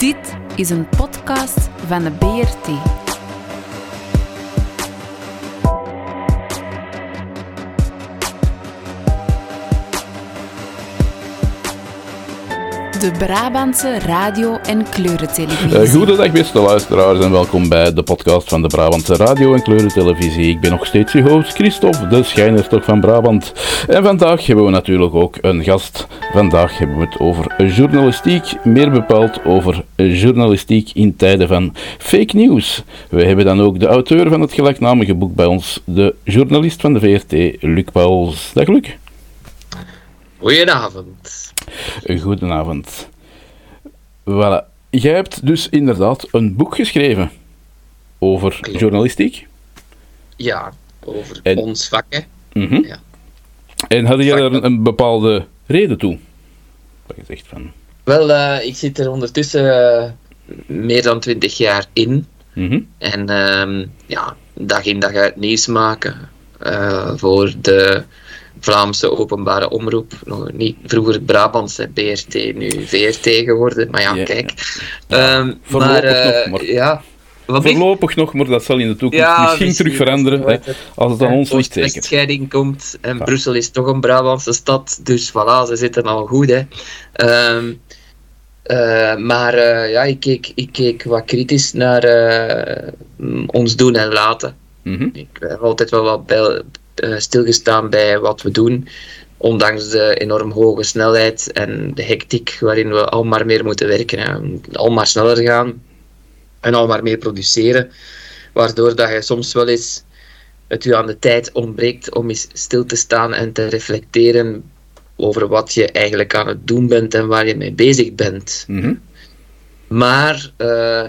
Dit is een podcast van de BRT. De Brabantse radio- en kleurentelevisie. Uh, goedendag beste luisteraars en welkom bij de podcast van de Brabantse radio- en kleurentelevisie. Ik ben nog steeds je host Christophe, de schijnerstok van Brabant. En vandaag hebben we natuurlijk ook een gast. Vandaag hebben we het over journalistiek, meer bepaald over journalistiek in tijden van fake news. We hebben dan ook de auteur van het gelijknamige boek bij ons, de journalist van de VRT, Luc Pauls. Dag Luc. Goedenavond. Goedenavond. Voilà. Jij hebt dus inderdaad een boek geschreven over Klopt. journalistiek. Ja, over En- ons vak, hè. Mhm. Ja. En had jij er een bepaalde reden toe? Dat je zegt van... Wel, eh, ik zit er ondertussen eh, meer dan twintig jaar in. mhm, En ehm, ja, dag in dag uit nieuws maken eh, voor de Vlaamse openbare omroep. Nog niet vroeger Brabantse BRT, nu VRT geworden. Maar ja, kijk. Ehm, Voorlopig maar, eh, nog, maar- Ja, wat? Voorlopig nog, maar dat zal in de toekomst Ja, misschien, misschien, terug veranderen. hè, als het aan ons ligt, zeker. Oost-West-scheiding komt en Ja. Brussel is toch een Brabantse stad, dus voilà, ze zitten al goed. Hè. Ehm, eh, maar eh, ja, ik keek, ik keek wat kritisch naar ons doen en laten. Mhm, Ik heb altijd wel wat bij, stilgestaan bij wat we doen, ondanks de enorm hoge snelheid en de hectiek waarin we al maar meer moeten werken. Hè. Al maar sneller gaan en al maar meer produceren, waardoor dat je soms wel eens het u aan de tijd ontbreekt om eens stil te staan en te reflecteren over wat je eigenlijk aan het doen bent en waar je mee bezig bent. mhm. Maar eh,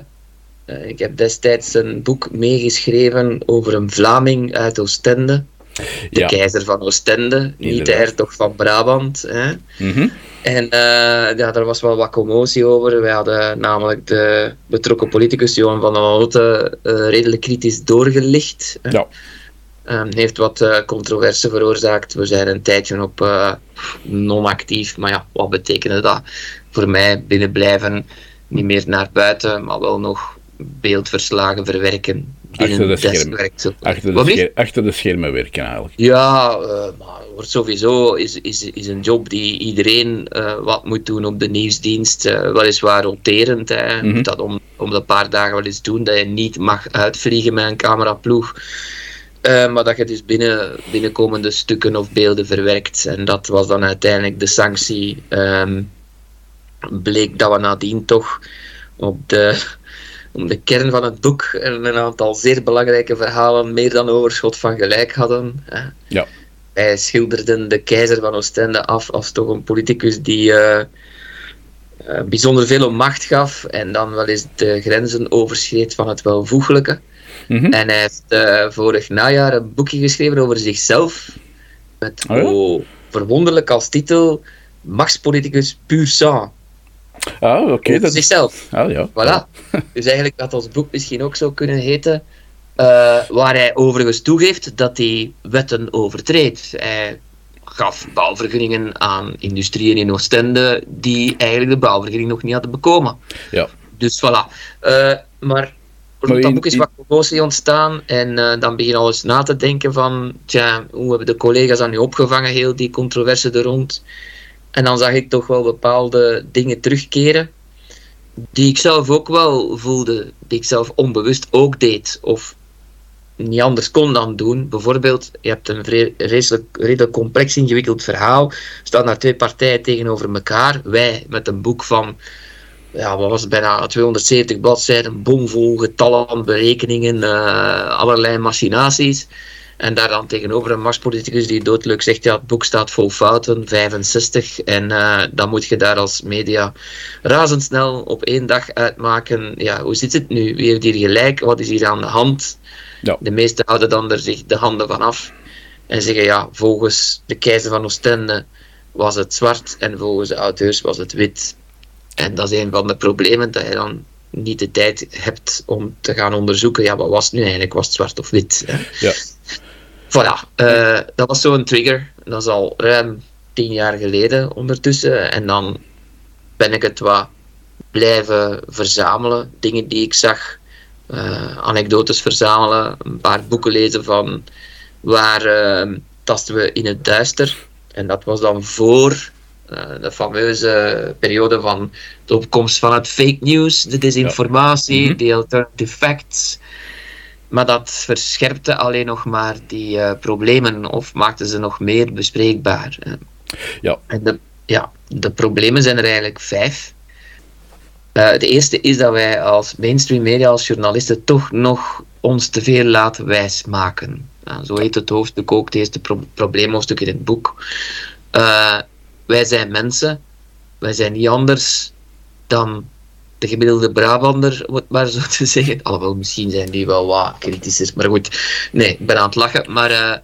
eh, ik heb destijds een boek meegeschreven over een Vlaming uit Oostende. De Ja. keizer van Oostende, niet de hertog van Brabant. Hè. mhm. En eh, ja, daar was wel wat commotie over. Wij hadden namelijk de betrokken politicus Johan van der Houten eh, redelijk kritisch doorgelicht. hè. Ja. Ehm, heeft wat eh, controverse veroorzaakt. We zijn een tijdje op eh, non-actief. Maar ja, wat betekende dat? Voor mij binnenblijven, niet meer naar buiten, maar wel nog beeldverslagen verwerken. Achter de schermen. Achter, de Wat blieft? scher- achter de schermen werken eigenlijk. Ja, eh, maar wordt sowieso is, is, is een job die iedereen eh, wat moet doen op de nieuwsdienst. eh, weliswaar roterend. Hè. Mhm. moet dat om, om de paar dagen wel eens doen. Dat je niet mag uitvliegen met een cameraploeg. Maar dat je dus binnen, binnenkomende stukken of beelden verwerkt. En dat was dan uiteindelijk de sanctie. Ehm, bleek dat we nadien toch op de, om de kern van het boek en een aantal zeer belangrijke verhalen meer dan overschot van gelijk hadden. hè. Ja. Wij schilderden de keizer van Oostende af als toch een politicus die eh, eh, bijzonder veel om macht gaf en dan wel eens de grenzen overschreed van het welvoeglijke. Mhm. En hij heeft eh, vorig najaar een boekje geschreven over zichzelf. Met Oh oh, verwonderlijk als titel Machtspoliticus puur sang. Ah, oké. Dat zichzelf. Ah, ja. Voilà. dus eigenlijk had ons boek misschien ook zo kunnen heten. eh, waar hij overigens toegeeft dat hij wetten overtreedt. Hij gaf bouwvergunningen aan industrieën in Oostende die eigenlijk de bouwvergunning nog niet hadden bekomen. Ja. Dus voilà. Eh, maar rond dat boek is wat commotie ontstaan en eh, dan begin je al eens na te denken van, tja, hoe hebben de collega's dat nu opgevangen, heel die controverse er rond. En dan zag ik toch wel bepaalde dingen terugkeren die ik zelf ook wel voelde, die ik zelf onbewust ook deed, of niet anders kon dan doen. Bijvoorbeeld, je hebt een redelijk, redelijk complex ingewikkeld verhaal, er staan daar twee partijen tegenover elkaar. Wij met een boek van, ja, wat was het, bijna 270 bladzijden, bomvol getallen, berekeningen, eh, allerlei machinaties. En daar dan tegenover een machtspoliticus die doodleuk zegt, ja, het boek staat vol fouten, 65. En eh, dan moet je daar als media razendsnel op één dag uitmaken. Ja, hoe zit het nu? Wie heeft hier gelijk? Wat is hier aan de hand? Ja. De meesten houden dan er zich de handen van af. En zeggen, ja, volgens de keizer van Oostende was het zwart en volgens de auteurs was het wit. En dat is een van de problemen, dat je dan niet de tijd hebt om te gaan onderzoeken, ja, wat was het nu eigenlijk? Was het zwart of wit? Hè? Ja. Voilà, eh, dat was zo'n trigger. Dat is al ruim tien jaar geleden ondertussen. En dan ben ik het wat blijven verzamelen. Dingen die ik zag, uh, anekdotes verzamelen, een paar boeken lezen van waar uh, tasten we in het duister. En dat was dan voor uh, de fameuze periode van de opkomst van het fake news, de desinformatie, ja. de alternative facts. Maar dat verscherpte alleen nog maar die uh, problemen of maakte ze nog meer bespreekbaar. Ja. En de, ja, de problemen zijn er eigenlijk vijf. Uh, de eerste is dat wij als mainstream media, als journalisten, toch nog ons te veel laten wijsmaken. Uh, zo heet het hoofdstuk ook, het eerste pro probleemhoofdstuk in het boek. Uh, wij zijn mensen, wij zijn niet anders dan de gemiddelde Brabander, om het maar zo te zeggen. Alhoewel, misschien zijn die wel wat kritischer, maar goed. Nee, ik ben aan het lachen. Maar uh,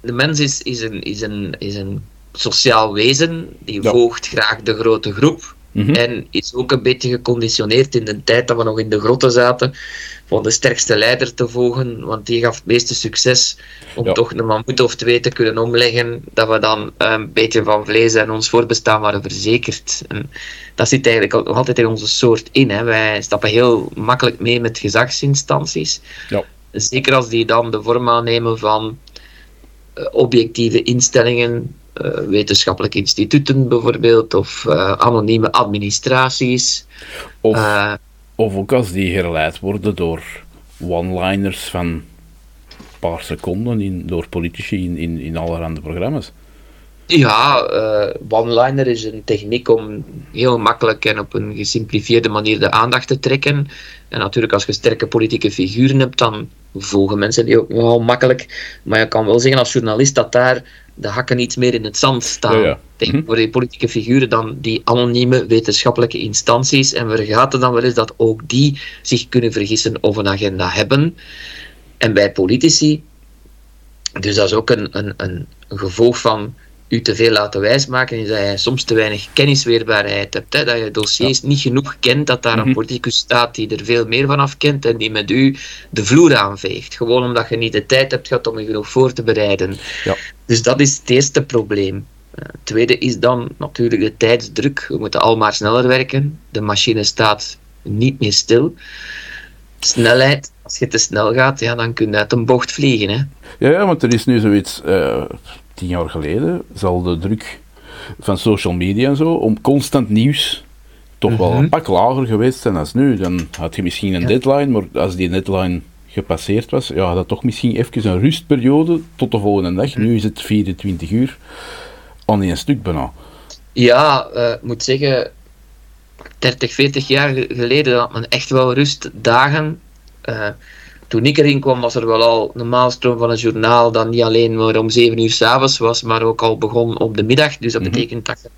de mens is, is, een, is, een, is een sociaal wezen, die ja. volgt graag de grote groep. Mm -hmm. En is ook een beetje geconditioneerd in de tijd dat we nog in de grotten zaten, van de sterkste leider te volgen, want die gaf het meeste succes om ja. toch een mammoet of twee te kunnen omleggen, dat we dan een beetje van vlees en ons voorbestaan waren verzekerd. En dat zit eigenlijk nog altijd in onze soort in. Hè. Wij stappen heel makkelijk mee met gezagsinstanties. Ja. Zeker als die dan de vorm aannemen van uh, objectieve instellingen, wetenschappelijke instituten bijvoorbeeld, of uh, anonieme administraties. Of, uh, of ook als die herleid worden door one-liners van een paar seconden in, door politici in, in, in allerhande programma's. Ja, one-liner is een techniek om heel makkelijk en op een gesimplifieerde manier de aandacht te trekken. En natuurlijk, als je sterke politieke figuren hebt, dan volgen mensen die ook nogal makkelijk. Maar je kan wel zeggen als journalist dat daar de hakken iets meer in het zand staan. Ja, ja. Denk voor die politieke figuren dan die anonieme wetenschappelijke instanties. En we vergaten dan wel eens dat ook die zich kunnen vergissen of een agenda hebben. En bij politici, dus dat is ook een, een, een, een gevolg van u te veel laten wijsmaken, is dat je soms te weinig kennisweerbaarheid hebt. Hè? Dat je dossiers ja. niet genoeg kent, dat daar mm -hmm. een politicus staat die er veel meer van af kent en die met u de vloer aanveegt. Gewoon omdat je niet de tijd hebt gehad om je genoeg voor te bereiden. Ja. Dus dat is het eerste probleem. Het tweede is dan natuurlijk de tijdsdruk. We moeten al maar sneller werken. De machine staat niet meer stil. Snelheid, als je te snel gaat, ja, dan kun je uit een bocht vliegen. Hè? Ja, ja, want er is nu zoiets... Uh, tien jaar geleden zal de druk van social media en zo om constant nieuws toch mm -hmm. wel een pak lager geweest zijn als nu. Dan had je misschien een ja. deadline, maar als die deadline gepasseerd was, ja, had dat toch misschien even een rustperiode tot de volgende dag. Nu is het 24 uur aan één stuk bijna. Ja, ik uh, moet zeggen, 30, 40 jaar geleden had men echt wel rustdagen. Uh, toen ik erin kwam, was er wel al een maalstroom van een journaal dat niet alleen maar om 7 uur s'avonds was, maar ook al begon op de middag. Dus dat mm -hmm. betekent dat je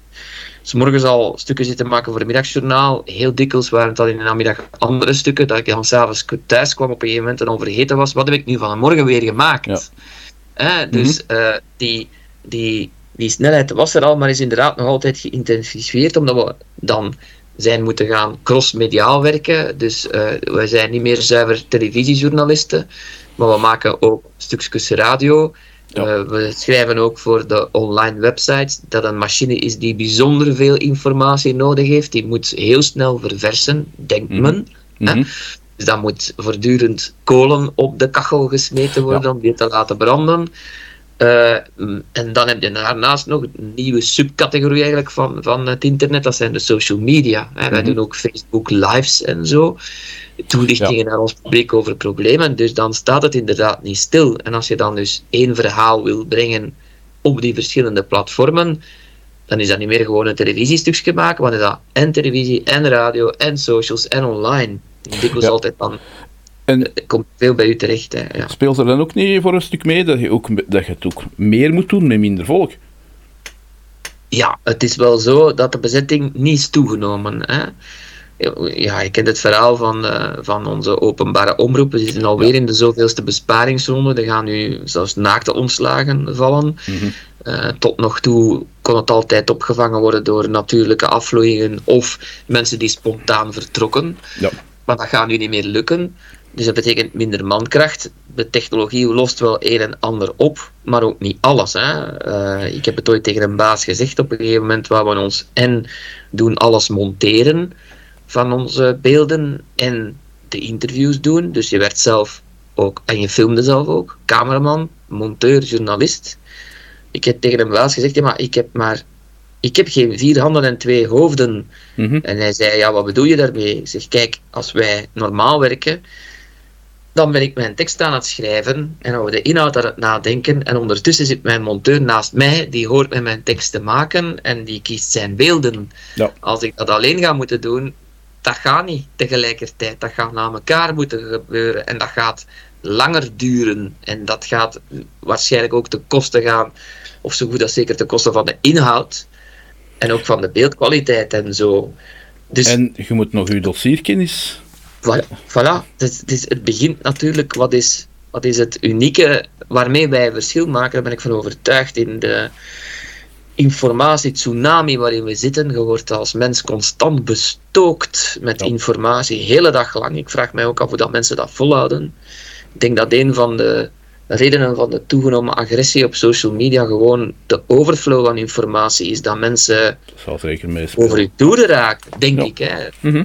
s morgens al stukken zitten maken voor het middagjournaal. Heel dikwijls waren het dan in de namiddag andere stukken, dat ik dan s'avonds thuis kwam op een gegeven moment en dan vergeten was. Wat heb ik nu van de morgen weer gemaakt? Ja. Eh, dus mm -hmm. uh, die, die, die snelheid was er al, maar is inderdaad nog altijd geïntensifieerd, omdat we dan zijn moeten gaan crossmediaal werken. Dus uh, wij zijn niet meer zuiver televisiejournalisten, maar we maken ook stukjes radio. Ja. Uh, we schrijven ook voor de online websites dat een machine is die bijzonder veel informatie nodig heeft. Die moet heel snel verversen, denkt mm -hmm. men. Mm -hmm. Dus dan moet voortdurend kolen op de kachel gesmeten worden ja. om die te laten branden. Uh, en dan heb je daarnaast nog een nieuwe subcategorie eigenlijk van, van het internet, dat zijn de social media. Hè. Mm -hmm. Wij doen ook Facebook lives en zo, toelichtingen ja. naar ons publiek over problemen, dus dan staat het inderdaad niet stil. En als je dan dus één verhaal wil brengen op die verschillende platformen, dan is dat niet meer gewoon een televisiestukje maken, maar is dat en televisie, en radio, en socials, en online. Dikwijls ja. altijd dan en het komt veel bij u terecht. Hè, ja. Speelt er dan ook niet voor een stuk mee dat je, ook, dat je het ook meer moet doen met minder volk? Ja, het is wel zo dat de bezetting niet is toegenomen. Hè. Ja, je kent het verhaal van, uh, van onze openbare omroep. We zitten alweer in de zoveelste besparingsronde. Er gaan nu zelfs naakte ontslagen vallen. Mm -hmm. uh, tot nog toe kon het altijd opgevangen worden door natuurlijke afvloeien of mensen die spontaan vertrokken. Ja. Maar dat gaat nu niet meer lukken. Dus dat betekent minder mankracht. De technologie lost wel een en ander op, maar ook niet alles. Hè. Uh, ik heb het ooit tegen een baas gezegd op een gegeven moment waar we ons en doen alles monteren. van onze beelden en de interviews doen. Dus je werd zelf ook, en je filmde zelf ook, cameraman, monteur, journalist. Ik heb tegen hem wel eens gezegd, ja, maar ik heb maar ik heb geen vier handen en twee hoofden. Mhm. En hij zei, ja, wat bedoel je daarmee? Ik zeg, kijk, als wij normaal werken, dan ben ik mijn tekst aan het schrijven en over de inhoud aan het nadenken. En ondertussen zit mijn monteur naast mij, die hoort met mijn tekst te maken en die kiest zijn beelden. Ja. Als ik dat alleen ga moeten doen, dat gaat niet tegelijkertijd. Dat gaat na elkaar moeten gebeuren en dat gaat langer duren. En dat gaat waarschijnlijk ook ten koste gaan, of zo goed als zeker ten koste van de inhoud. En ook van de beeldkwaliteit en zo. Dus En je moet nog je dossierkennis. Voilà, voilà. Dus, dus het begint natuurlijk, wat is, wat is het unieke waarmee wij verschil maken, daar ben ik van overtuigd in de informatie-tsunami waarin we zitten. Je wordt als mens constant bestookt met Ja. informatie, hele dag lang. Ik vraag mij ook af hoe dat mensen dat volhouden. Ik denk dat een van de redenen van de toegenomen agressie op social media gewoon de overflow van informatie is. Dat mensen Dat over je toeren raken, denk Ja. ik. Hè. Mhm.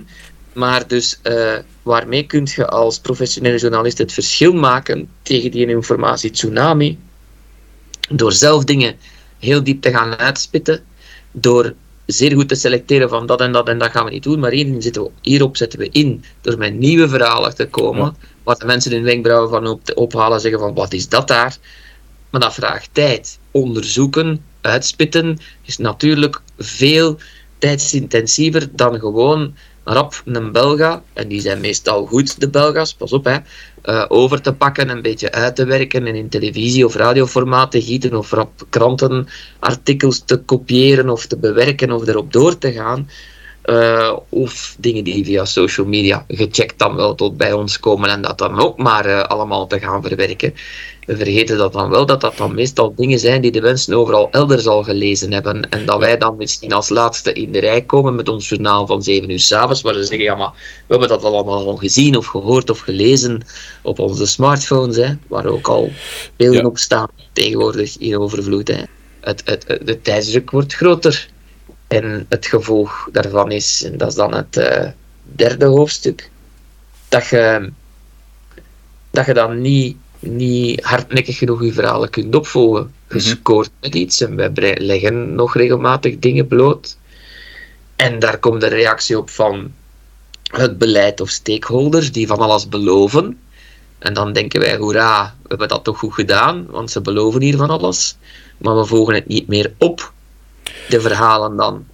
Maar dus eh, waarmee kun je als professionele journalist het verschil maken tegen die informatie tsunami? Door zelf dingen heel diep te gaan uitspitten, door zeer goed te selecteren van dat en dat en dat gaan we niet doen, maar hierin zitten we, hierop zetten we in, door met nieuwe verhalen te komen, Ja. wat de mensen hun wenkbrauwen van op, ophalen, zeggen van wat is dat daar? Maar dat vraagt tijd. Onderzoeken, uitspitten, is natuurlijk veel tijdsintensiever dan gewoon rap een Belga, en die zijn meestal goed, de Belga's, pas op hè, eh, over te pakken, een beetje uit te werken en in televisie- of radioformaat te gieten, of rap krantenartikels te kopiëren of te bewerken of erop door te gaan. Eh, of dingen die via social media gecheckt dan wel tot bij ons komen en dat dan ook maar eh, allemaal te gaan verwerken. We vergeten dat dan wel, dat dat dan meestal dingen zijn die de mensen overal elders al gelezen hebben. En dat wij dan misschien als laatste in de rij komen met ons journaal van 7 uur s'avonds, waar ze zeggen, ja maar we hebben dat allemaal al gezien of gehoord of gelezen op onze smartphones, hè, waar ook al beelden Ja. op staan tegenwoordig in overvloed. Hè. Het, het, het- de tijdsdruk wordt groter. En het gevolg daarvan is, en dat is dan het eh, derde hoofdstuk, dat je, dat je dan niet, niet hardnekkig genoeg je verhalen kunt opvolgen. Je Mhm. scoort met iets en wij leggen nog regelmatig dingen bloot. En daar komt de reactie op van het beleid of stakeholders die van alles beloven. En dan denken wij, hoera, we hebben dat toch goed gedaan, want ze beloven hier van alles. Maar we volgen het niet meer op, de verhalen dan.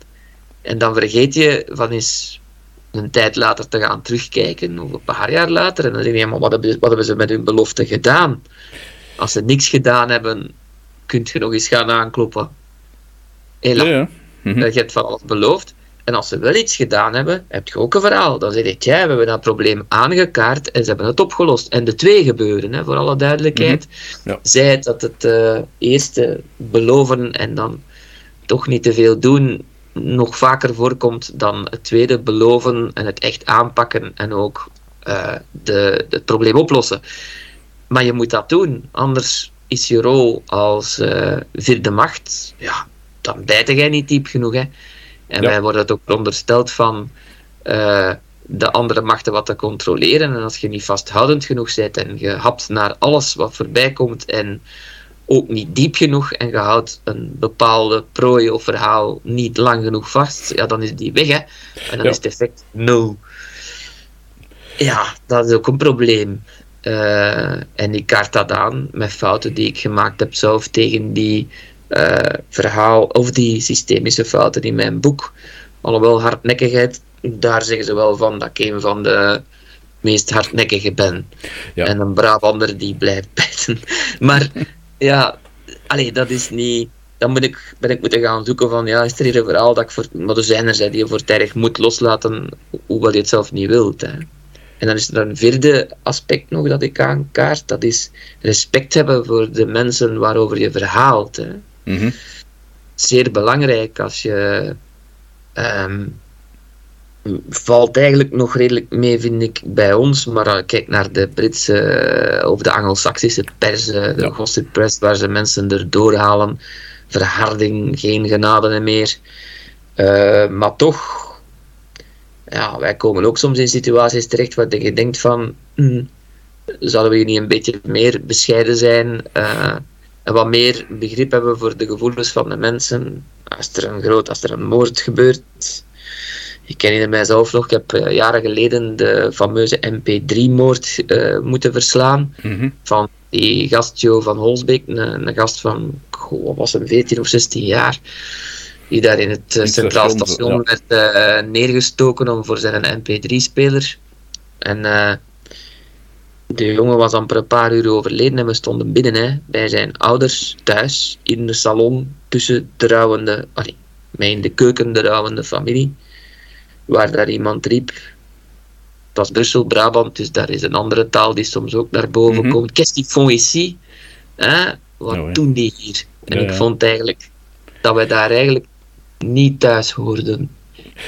En dan vergeet je van eens een tijd later te gaan terugkijken, of een paar jaar later, en dan denk je, maar wat hebben, wat hebben ze met hun belofte gedaan? Als ze niks gedaan hebben, kun je nog eens gaan aankloppen. Hela, Ja, ja. Mhm. je hebt van alles beloofd. En als ze wel iets gedaan hebben, heb je ook een verhaal. Dan zeg je, tja, we hebben dat probleem aangekaart en ze hebben het opgelost. En de twee gebeuren, hè, voor alle duidelijkheid. Mhm. Ja. Zij het dat het eh, eerste beloven en dan toch niet te veel doen nog vaker voorkomt dan het tweede beloven en het echt aanpakken en ook eh, de, het probleem oplossen. Maar je moet dat doen, anders is je rol als eh, vierde macht, ja, dan bijt jij niet diep genoeg. Hè. En Ja. wij worden het ook verondersteld van eh, de andere machten wat te controleren. En als je niet vasthoudend genoeg bent en je hapt naar alles wat voorbij komt en ook niet diep genoeg en je houdt een bepaalde prooi of verhaal niet lang genoeg vast, ja, dan is die weg. Hè. En dan Ja. is het effect nul. Ja, dat is ook een probleem. Eh, en ik kaart dat aan met fouten die ik gemaakt heb zelf tegen die eh, verhaal of die systemische fouten in mijn boek. Alhoewel hardnekkigheid, daar zeggen ze wel van dat ik een van de meest hardnekkige ben. Ja. En een Brabander die blijft bijten. Maar ja, allee, dat is niet. Dan ben ik, ben ik moeten gaan zoeken van, ja, is er hier een verhaal dat ik voor... Maar er zijn er zijn die je voortijdig moet loslaten, hoewel je het zelf niet wilt. Hè. En dan is er een vierde aspect nog dat ik aankaart. Dat is respect hebben voor de mensen waarover je verhaalt. Hè. Mhm. Zeer belangrijk als je... ehm, valt eigenlijk nog redelijk mee, vind ik, bij ons. Maar als ik kijk naar de Britse eh, of de Anglo-Saxische pers, eh, de Ja. gossip press, waar ze mensen erdoor halen. Verharding, geen genade meer. Eh, maar toch ja, wij komen ook soms in situaties terecht waar je denkt van, hm, zouden we hier niet een beetje meer bescheiden zijn uh, en wat meer begrip hebben voor de gevoelens van de mensen als er een groot, als er een moord gebeurt. Ik herinner mijzelf nog, ik heb uh, jaren geleden de fameuze MP3-moord uh, moeten verslaan Mhm. van die gast Jo van Holsbeek, een, een gast van, goh, wat was hem, 14 of 16 jaar, die daar in het eh, Centraal station, werd eh, neergestoken om voor zijn MP3-speler. En eh, de jongen was amper een paar uur overleden en we stonden binnen hè, bij zijn ouders thuis in de salon tussen de rouwende, allee, mij in de keuken de rouwende familie, waar daar iemand riep. Het was Brussel, Brabant, dus daar is een andere taal die soms ook naar boven Mhm. komt. Qu'est-ce qu'ils font ici? Hè? Wat Oh, ja. doen die hier? En Ja, ik ja. vond eigenlijk dat wij daar eigenlijk niet thuis hoorden.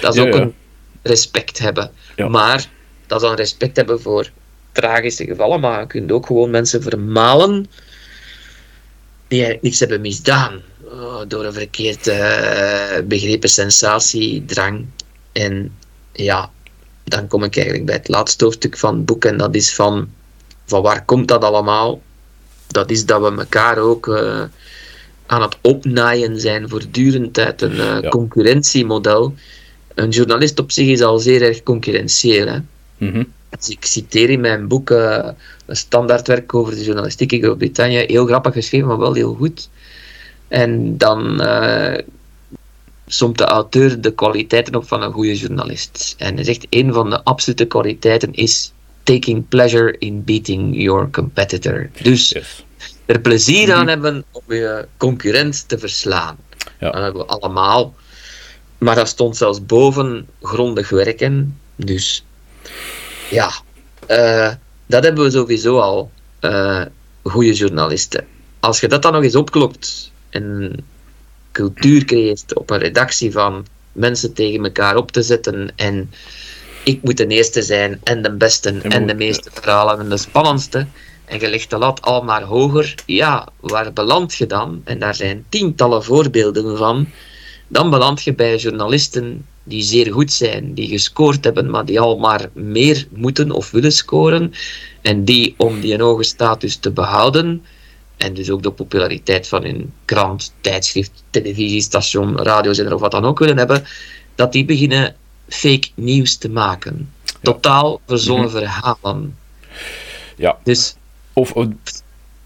Dat is Ja, ook een respect hebben. Maar dat is dan respect hebben voor tragische gevallen, maar je kunt ook gewoon mensen vermalen die eigenlijk niks hebben misdaan. Oh, door een verkeerd eh, begrepen sensatiedrang. En ja, dan kom ik eigenlijk bij het laatste hoofdstuk van het boek en dat is van, van waar komt dat allemaal? Dat is dat we elkaar ook eh, aan het opnaaien zijn voortdurend uit een eh, Ja. concurrentiemodel. Een journalist op zich is al zeer erg concurrentieel. Hè? Mhm. Dus ik citeer in mijn boek eh, een standaardwerk over de journalistiek in Groot-Brittannië. Heel grappig geschreven, maar wel heel goed. En dan somt de auteur de kwaliteiten op van een goede journalist. En hij zegt, een van de absolute kwaliteiten is taking pleasure in beating your competitor. Dus Yes. er plezier aan Mhm. hebben om je concurrent te verslaan. Ja. Dat hebben we allemaal. Maar dat stond zelfs boven grondig werken. Dus ja, eh, dat hebben we sowieso al. eh goede journalisten. Als je dat dan nog eens opklopt en cultuur creëert op een redactie van mensen tegen elkaar op te zetten en ik moet de eerste zijn en de beste En de meeste verhalen en de spannendste en je legt de lat al maar hoger, ja, waar beland je dan? En daar zijn tientallen voorbeelden van. Dan beland je bij journalisten die zeer goed zijn, die gescoord hebben, maar die al maar meer moeten of willen scoren. En die, om die een hoge status te behouden, en dus ook de populariteit van hun krant, tijdschrift, televisiestation, radiozender of wat dan ook willen hebben, dat die beginnen fake nieuws te maken. Totaal verzonnen verhalen. Ja. Dus Of, of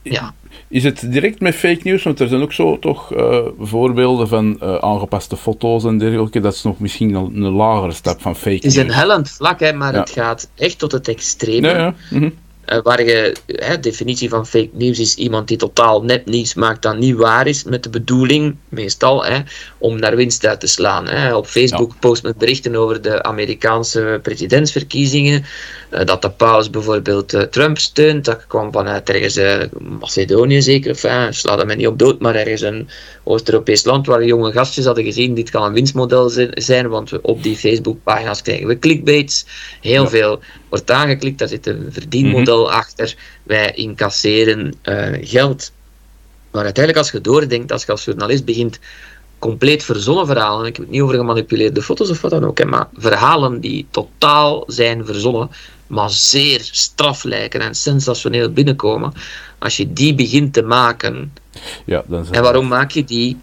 ja, is het direct met fake news? Want er zijn ook zo toch eh, voorbeelden van eh, aangepaste foto's en dergelijke. Dat is nog misschien een, een lagere stap van fake het is news. een hellend vlak, hè, maar Ja. het gaat echt tot het extreme. Ja, ja. mhm. Eh, waar je, hè, definitie van fake news is iemand die totaal net nieuws maakt dat niet waar is, met de bedoeling, meestal, hè, om naar winst uit te slaan. Hè. Op Facebook post men berichten over de Amerikaanse presidentsverkiezingen, eh, dat de paus bijvoorbeeld eh, Trump steunt, dat kwam vanuit ergens Macedonië zeker, of sla dat mij niet op dood, maar ergens een Oost-Europees land waar jonge gastjes hadden gezien, dit kan een winstmodel zi- zijn, want op die Facebook-pagina's krijgen we clickbaits, heel Ja. veel wordt aangeklikt, daar zit een verdienmodel achter, wij incasseren eh, geld. Maar uiteindelijk als je doordenkt, als je als journalist begint compleet verzonnen verhalen, ik heb het niet over gemanipuleerde foto's of wat dan ook, hè, maar verhalen die totaal zijn verzonnen, maar zeer straf lijken en sensationeel binnenkomen, als je die begint te maken, ja dan en waarom maak je die?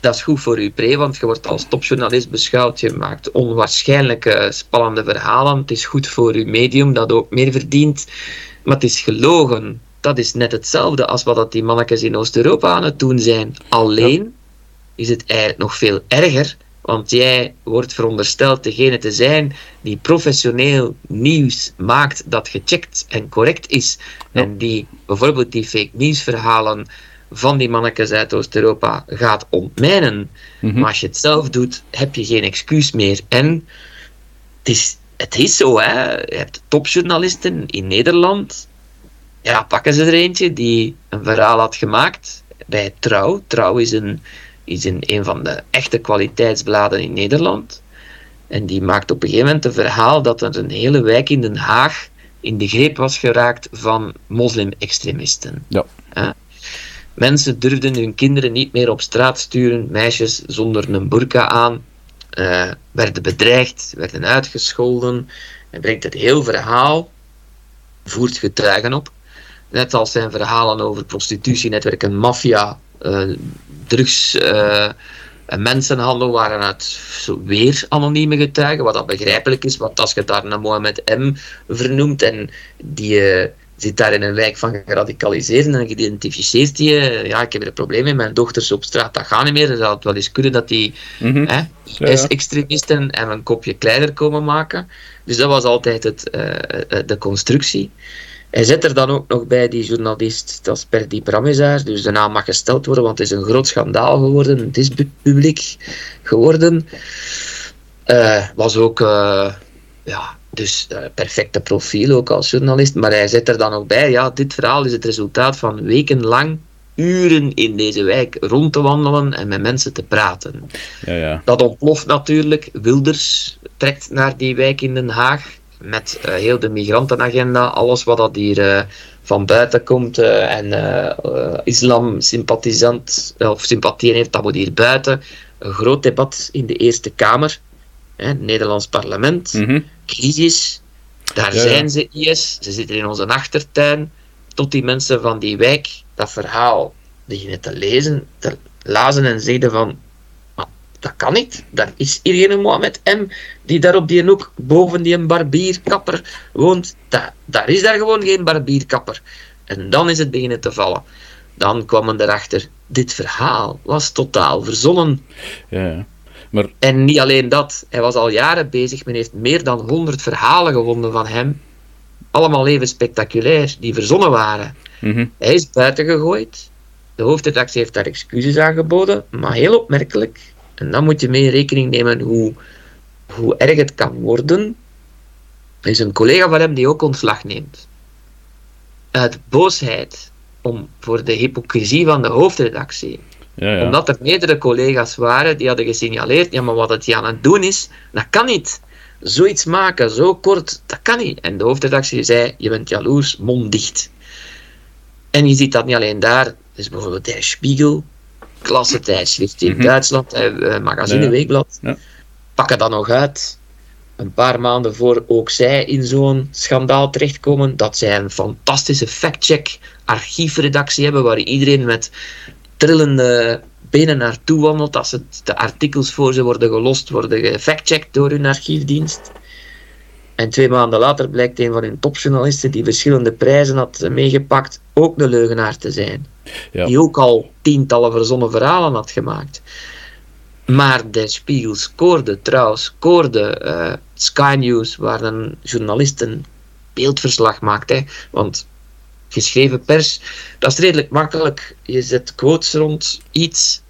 Dat is goed voor je pre, want je wordt als topjournalist beschouwd. Je maakt onwaarschijnlijke spannende verhalen. Het is goed voor je medium, dat ook meer verdient. Maar het is gelogen. Dat is net hetzelfde als wat dat die mannetjes in Oost-Europa aan het doen zijn. Alleen is het eigenlijk nog veel erger, want jij wordt verondersteld degene te zijn die professioneel nieuws maakt dat gecheckt en correct is. Ja. En die bijvoorbeeld die fake nieuwsverhalen van die mannetjes uit Oost-Europa gaat ontmijnen. Mhm. Maar als je het zelf doet, heb je geen excuus meer. En het is, het is zo, hè. Je hebt topjournalisten in Nederland. Ja, pakken ze er eentje die een verhaal had gemaakt bij Trouw. Trouw is een, is een, een van de echte kwaliteitsbladen in Nederland. En die maakt op een gegeven moment een verhaal dat er een hele wijk in Den Haag in de greep was geraakt van moslim-extremisten. Ja. Mensen durfden hun kinderen niet meer op straat sturen, meisjes zonder een burka aan. eh, werden bedreigd, werden uitgescholden. Hij brengt het heel verhaal, voert getuigen op. Net als zijn verhalen over prostitutienetwerken, maffia, uh, drugs uh, en mensenhandel waren het weer anonieme getuigen, wat dat begrijpelijk is, want als je daar een Mohamed M vernoemt en die zit daar in een wijk van geradicaliseerd en geïdentificeerd die, ja, ik heb er een probleem mee, mijn dochters op straat, dat gaat niet meer, dan zou het wel eens kunnen dat die mm -hmm. hè, ja, ja. extremisten en een kopje kleiner komen maken. Dus dat was altijd het, de constructie. Hij zet er dan ook nog bij, die journalist, dat is Perdi Bramizaar, dus de naam mag gesteld worden, want het is een groot schandaal geworden, het is publiek geworden. Uh, was ook, uh, ja, dus uh, perfecte profiel ook als journalist, maar hij zet er dan ook bij, ja, dit verhaal is het resultaat van wekenlang uren in deze wijk rond te wandelen en met mensen te praten. Ja, ja. Dat ontploft natuurlijk. Wilders trekt naar die wijk in Den Haag met uh, heel de migrantenagenda, alles wat dat hier uh, van buiten komt uh, en islam sympathisant of sympathie heeft, dat moet hier buiten. Een groot debat in de Eerste Kamer, hè, het Nederlands parlement, mm -hmm. Crisis. Daar ja, zijn ze IS, ze zitten in onze achtertuin. Tot die mensen van die wijk dat verhaal beginnen te lezen, te lazen en zeiden van dat kan niet. Er is hier geen Mohamed M. die daar op die hoek boven die een barbierkapper woont. Da daar is daar gewoon geen barbierkapper. En dan is het beginnen te vallen. Dan kwam men erachter, dit verhaal was totaal verzonnen. Ja, maar... En niet alleen dat, hij was al jaren bezig. Men heeft meer dan 100 verhalen gevonden van hem. Allemaal even spectaculair, die verzonnen waren. Mm -hmm. Hij is buiten gegooid. De hoofdredactie heeft daar excuses aangeboden, maar heel opmerkelijk. En dan moet je mee rekening nemen hoe, hoe erg het kan worden. Er is een collega van hem die ook ontslag neemt. Uit boosheid om, voor de hypocrisie van de hoofdredactie. Ja, ja. Omdat er meerdere collega's waren die hadden gesignaleerd: ja, maar wat het hier aan het doen is, dat kan niet. Zoiets maken, zo kort, dat kan niet. En de hoofdredactie zei: je bent jaloers, mond dicht. En je ziet dat niet alleen daar. Dus bijvoorbeeld de Spiegel, klasse tijdschrift in Mhm. Duitsland, eh, magazine, Ja. weekblad. Pakken dat nog uit. Een paar maanden voor ook zij in zo'n schandaal terechtkomen, dat zij een fantastische fact-check archiefredactie hebben, waar iedereen met trillende benen naartoe wandelt als het, de artikels voor ze worden gelost, worden gefactcheckt door hun archiefdienst. En twee maanden later blijkt een van hun topjournalisten die verschillende prijzen had meegepakt, ook de leugenaar te zijn Ja. die ook al tientallen verzonnen verhalen had gemaakt. Maar de Spiegel scoorde, trouw scoorde eh, Sky News, waar een journalist een beeldverslag maakt. Hè, want geschreven pers, dat is redelijk makkelijk. Je zet quotes rond iets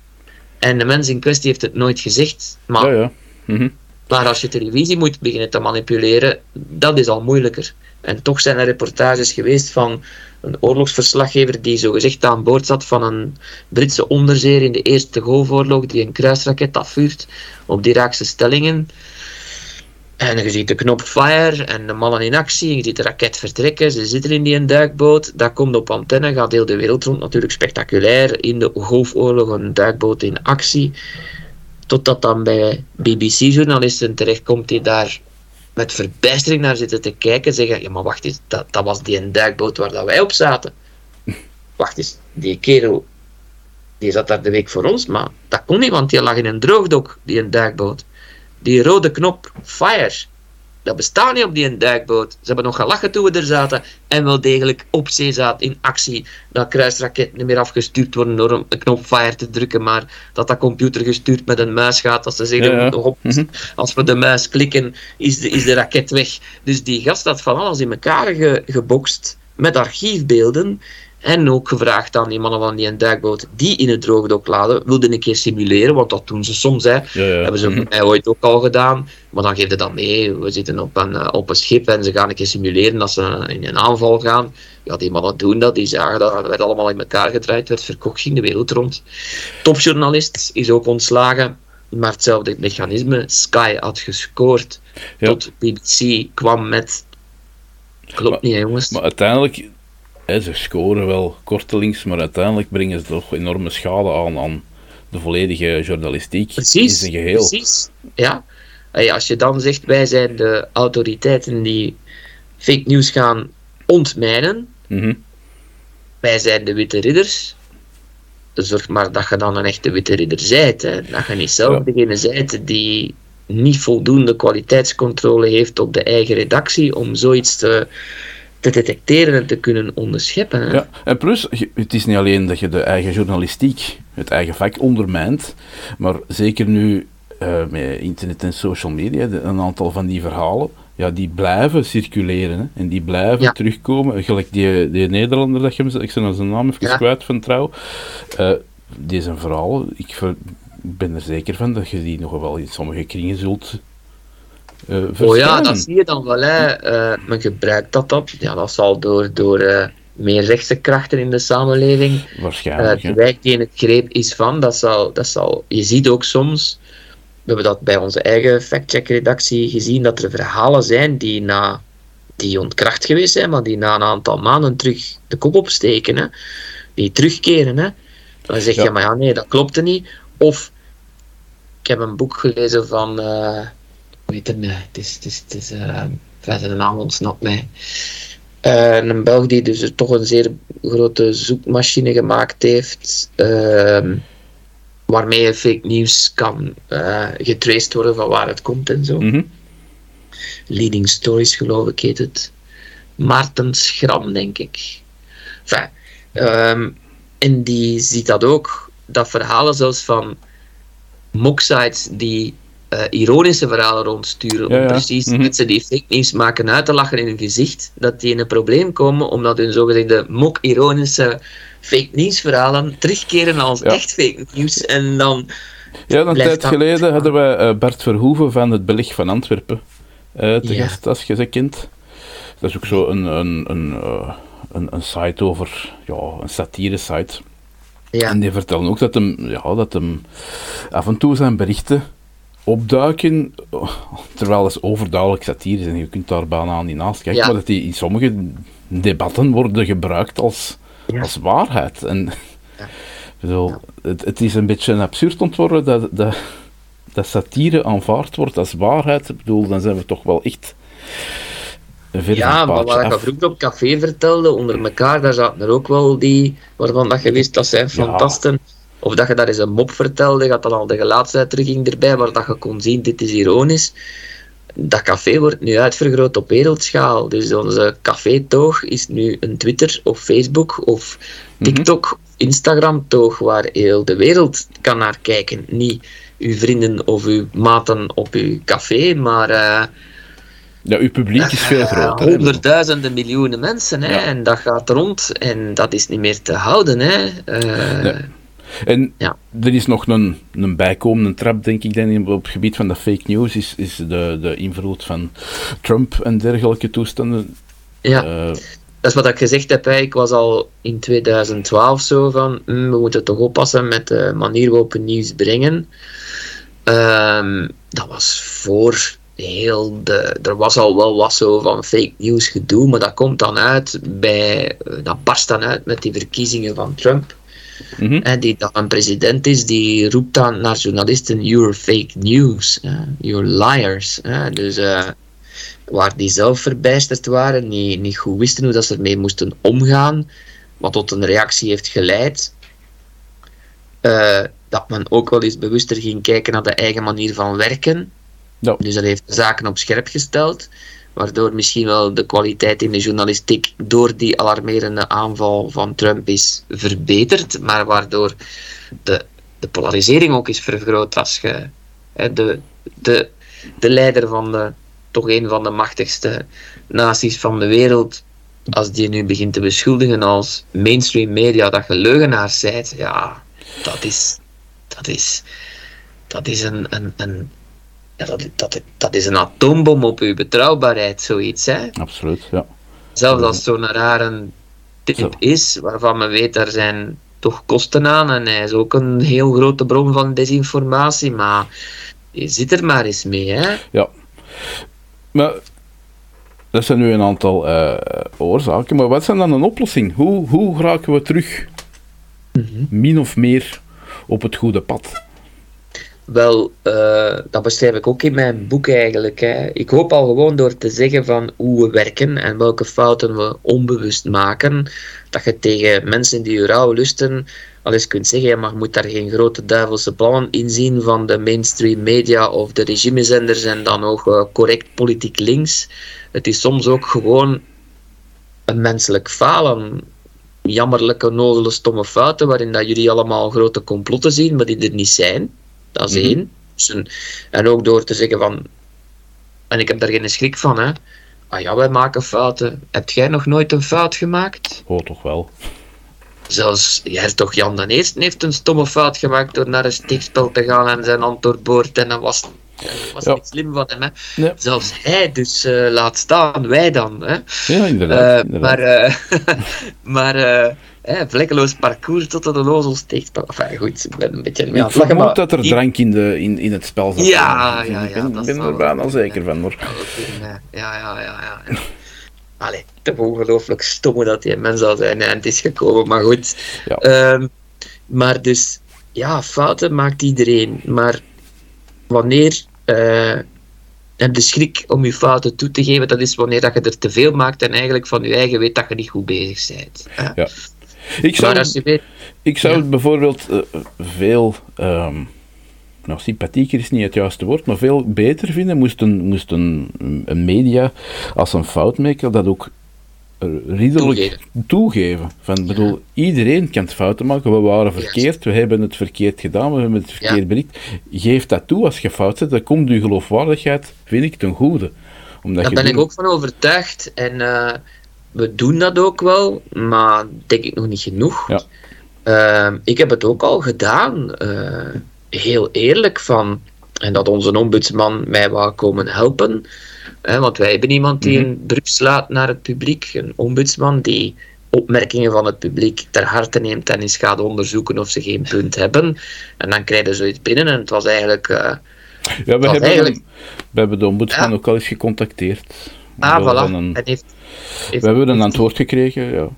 en de mens in kwestie heeft het nooit gezegd. Maar, Ja, ja. Mhm. maar als je televisie moet beginnen te manipuleren, dat is al moeilijker. En toch zijn er reportages geweest van een oorlogsverslaggever die zogezegd aan boord zat van een Britse onderzeer in de Eerste Golfoorlog die een kruisraket afvuurt op de Iraakse stellingen. En je ziet de knop fire en de mannen in actie. Je ziet de raket vertrekken. Ze zitten in die duikboot. Dat komt op antenne, gaat heel de wereld rond. Natuurlijk spectaculair. In de Golfoorlog een duikboot in actie. Totdat dan bij BBC-journalisten terechtkomt die daar met verbijstering naar zitten te kijken. Zeggen, ja maar wacht eens, dat, dat was die een duikboot waar dat wij op zaten. Wacht eens, die kerel die zat daar de week voor ons, maar dat kon niet, want die lag in een droogdok, die een duikboot. Die rode knop, fire, dat bestaat niet op die duikboot. Ze hebben nog gelachen toen we er zaten en wel degelijk op zee zaten in actie. Dat kruisraket niet meer afgestuurd worden door een knop fire te drukken, maar dat dat computer gestuurd met een muis gaat. Als ze zeggen, Ja, ja. nog op, Mhm. als we de muis klikken, is de, is de raket weg. Dus die gast had van alles in elkaar ge, gebokst met archiefbeelden. En ook gevraagd aan die mannen van die een duikboot die in het droogdok laden, wilden een keer simuleren, want dat doen ze soms. Hè. Ja, ja. Hebben ze Mhm. mij ooit ook al gedaan. Maar dan geef je dat mee. We zitten op een, eh, op een schip en ze gaan een keer simuleren dat ze in een aanval gaan. Ja, die mannen doen dat. Die zagen dat. Het werd allemaal in elkaar gedraaid. werd verkocht, ging de wereld rond. Topjournalist is ook ontslagen. Maar hetzelfde mechanisme. Sky had gescoord. Ja. Tot BBC kwam met... Klopt Maar- niet, hè, jongens. Maar uiteindelijk, ze scoren wel kortelings, maar uiteindelijk brengen ze toch enorme schade aan aan de volledige journalistiek Precies, in zijn geheel. precies. Ja. Als je dan zegt, wij zijn de autoriteiten die fake news gaan ontmijnen, Mhm. wij zijn de witte ridders. Zorg maar dat je dan een echte witte ridder zijt. Hè. Dat je niet zelf Ja. degene zijt die niet voldoende kwaliteitscontrole heeft op de eigen redactie om zoiets te, te detecteren en te kunnen onderscheppen. Hè. Ja, en plus, het is niet alleen dat je de eigen journalistiek, het eigen vak ondermijnt, maar zeker nu eh, met internet en social media, een aantal van die verhalen, ja, die blijven circuleren hè, en die blijven Ja. terugkomen. Gelijk die, die Nederlander, dat je hem, ik ben zijn naam even Ja. kwijt van trouw, Eh die zijn verhalen, ik ver- ben er zeker van dat je die nog wel in sommige kringen zult eh Oh ja, dat zie je dan wel. Hè. Eh, men gebruikt dat dan. Ja, dat zal door, door eh, meer rechtse krachten in de samenleving. Waarschijnlijk. de wijk die in het greep is van, dat zal, dat zal, je ziet ook soms, we hebben dat bij onze eigen factcheck-redactie gezien, dat er verhalen zijn die, na, die ontkracht geweest zijn, maar die na een aantal maanden terug de kop opsteken. Hè. Die terugkeren. Hè. Dan zeg je, maar ja, nee, dat klopte niet. Of, ik heb een boek gelezen van, eh hoe heet het, is, het is, het eh, de naam ontsnapt mij. Eh, een Belg die dus er toch een zeer grote zoekmachine gemaakt heeft, ehm, waarmee fake news kan eh getraced worden van waar het komt en zo. Mhm. Leading Stories, geloof ik, heet het. Maarten Schram, denk ik. Enfin, ehm, en die ziet dat ook, dat verhalen zelfs van moksites die eh, ironische verhalen rondsturen, Ja, om precies Mhm. mensen die fake news maken uit te lachen in hun gezicht, dat die in een probleem komen omdat hun zogezegde mok-ironische fake news verhalen terugkeren als Ja. echt fake news. En dan Ja, een tijd geleden hadden wij eh, Bert Verhoeven van het Beleg van Antwerpen eh, te gast, als je ze kent. Dat is ook zo een, een, een, een, een site over, ja, een satire-site. ja, En die vertellen ook dat hem, ja, dat hem af en toe zijn berichten opduiken, terwijl het overduidelijk satire is en je kunt daar bijna niet naast kijken, Ja. maar dat die in sommige debatten worden gebruikt als, Ja. als waarheid. En, Ja. bedoel, het, het is een beetje absurd ontworpen dat, dat, dat satire aanvaard wordt als waarheid. Ik bedoel, dan zijn we toch wel echt ver Ja, maar wat ik af. vroeger op café vertelde, onder elkaar, daar zaten er ook wel die, waarvan dat je wist, dat zijn fantasten. Of dat je daar eens een mop vertelde, gaat dan al de gelaatsuitdrukking erbij, waar dat je kon zien, dit is ironisch. Dat café wordt nu uitvergroot op wereldschaal. Dus onze café-toog is nu een Twitter of Facebook of TikTok, Instagram-toog, waar heel de wereld kan naar kijken. Niet uw vrienden of uw maten op uw café, maar... eh, Ja, uw publiek is veel groter. honderdduizenden miljoenen mensen, hè, Ja. en dat gaat rond en dat is niet meer te houden. Hè. Eh, Nee. En Ja. er is nog een, een bijkomende trap, denk ik, dan op het gebied van de fake news, is, is de, de invloed van Trump en dergelijke toestanden. ja, Eh, dat is wat ik gezegd heb. Hè. Ik was al in 2012 zo van, hm, we moeten toch oppassen met de manier waarop we nieuws brengen. Ehm, dat was voor heel de... Er was al wel wat zo van fake news gedoe, maar dat komt dan uit bij... eh, Dat barst dan uit met die verkiezingen van Trump. Mhm. En die dan een president is, die roept dan naar journalisten: You're fake news, eh, you're liars. Dus eh, waar die zelf verbijsterd waren, niet, niet goed wisten hoe dat ze ermee moesten omgaan, wat tot een reactie heeft geleid. eh, dat men ook wel eens bewuster ging kijken naar de eigen manier van werken. Dus dat heeft de zaken op scherp gesteld, waardoor misschien wel de kwaliteit in de journalistiek door die alarmerende aanval van Trump is verbeterd, maar waardoor de, de polarisering ook is vergroot als je de, de, de leider van de, toch een van de machtigste naties van de wereld, als die nu begint te beschuldigen als mainstream media dat je leugenaars zijt, ja, dat is, dat is, dat is een, een, een ja, dat, dat, dat is een atoombom op uw betrouwbaarheid, zoiets. Hè? Absoluut, ja. Zelfs als het zo'n rare tip Zo. is, waarvan men weet er zijn toch kosten aan. En hij is ook een heel grote bron van desinformatie. Maar je zit er maar eens mee. Hè? ja. Maar dat zijn nu een aantal eh, oorzaken, maar wat zijn dan een oplossing? Hoe, hoe geraken we terug, min of meer, op het goede pad? Wel, uh, dat beschrijf ik ook in mijn boek eigenlijk. Hè. Ik hoop al gewoon door te zeggen van hoe we werken en welke fouten we onbewust maken, dat je tegen mensen die je rouw lusten al eens kunt zeggen, maar je moet daar geen grote duivelse plannen in zien van de mainstream media of de regimezenders en dan ook uh, correct politiek links. Het is soms ook gewoon een menselijk falen. Jammerlijke, nozele, stomme fouten waarin dat jullie allemaal grote complotten zien, maar die er niet zijn. Dat is mm één. en ook door te zeggen van, en ik heb daar geen schrik van, hè. Ah ja, wij maken fouten. Heb jij nog nooit een fout gemaakt? Oh, toch wel. Zelfs toch Jan de Eerste heeft een stomme fout gemaakt door naar een steekspel te gaan en zijn antwoord boord en dan was was ja. niet slim van hem. Hè. Zelfs hij, dus uh, laat staan, wij dan. Hè. Ja, inderdaad. Uh, maar uh, maar vlekkeloos parcours tot de lozel steekt. Enfin, goed, ik ben een beetje aan het lachen. dat er drank in, de, in, in het spel zat. Ja, ja, ja. Ik ben, ben er bijna zeker van. Hoor. Ja, ja, ja. ja, ja. Allee, te ongelooflijk stom dat die mens al zijn eind is gekomen, maar goed. Ja. Um, maar dus, ja, fouten maakt iedereen. Maar wanneer uh, en de schrik om je fouten toe te geven, dat is wanneer dat je er te veel maakt en eigenlijk van je eigen weet dat je niet goed bezig bent. Ja. Ik zou, ik zou het bijvoorbeeld uh, veel, um, nou sympathieker is niet het juiste woord, maar veel beter vinden moest een, moest een, een media als een foutmaker dat ook ridderlijk toegeven. Van, bedoel, iedereen kan fouten maken. We waren verkeerd, we hebben het verkeerd gedaan, we hebben het verkeerd bericht. Geef dat toe als je fout zit, dan komt je geloofwaardigheid, vind ik, ten goede. Omdat Daar ben ik ook van overtuigd. En uh, we doen dat ook wel, maar denk ik nog niet genoeg. Ja. Uh, ik heb het ook al gedaan, uh, heel eerlijk, van, en dat onze ombudsman mij wou komen helpen want wij hebben iemand die mhm. een brief slaat naar het publiek, een ombudsman die opmerkingen van het publiek ter harte neemt en eens gaat onderzoeken of ze geen punt hebben. En dan krijgen ze zoiets binnen en het was eigenlijk... Uh, ja, we hebben, eigenlijk... we hebben de ombudsman ook al eens gecontacteerd. Ah, voilà. Een... En heeft, we hebben een antwoord gekregen, ja.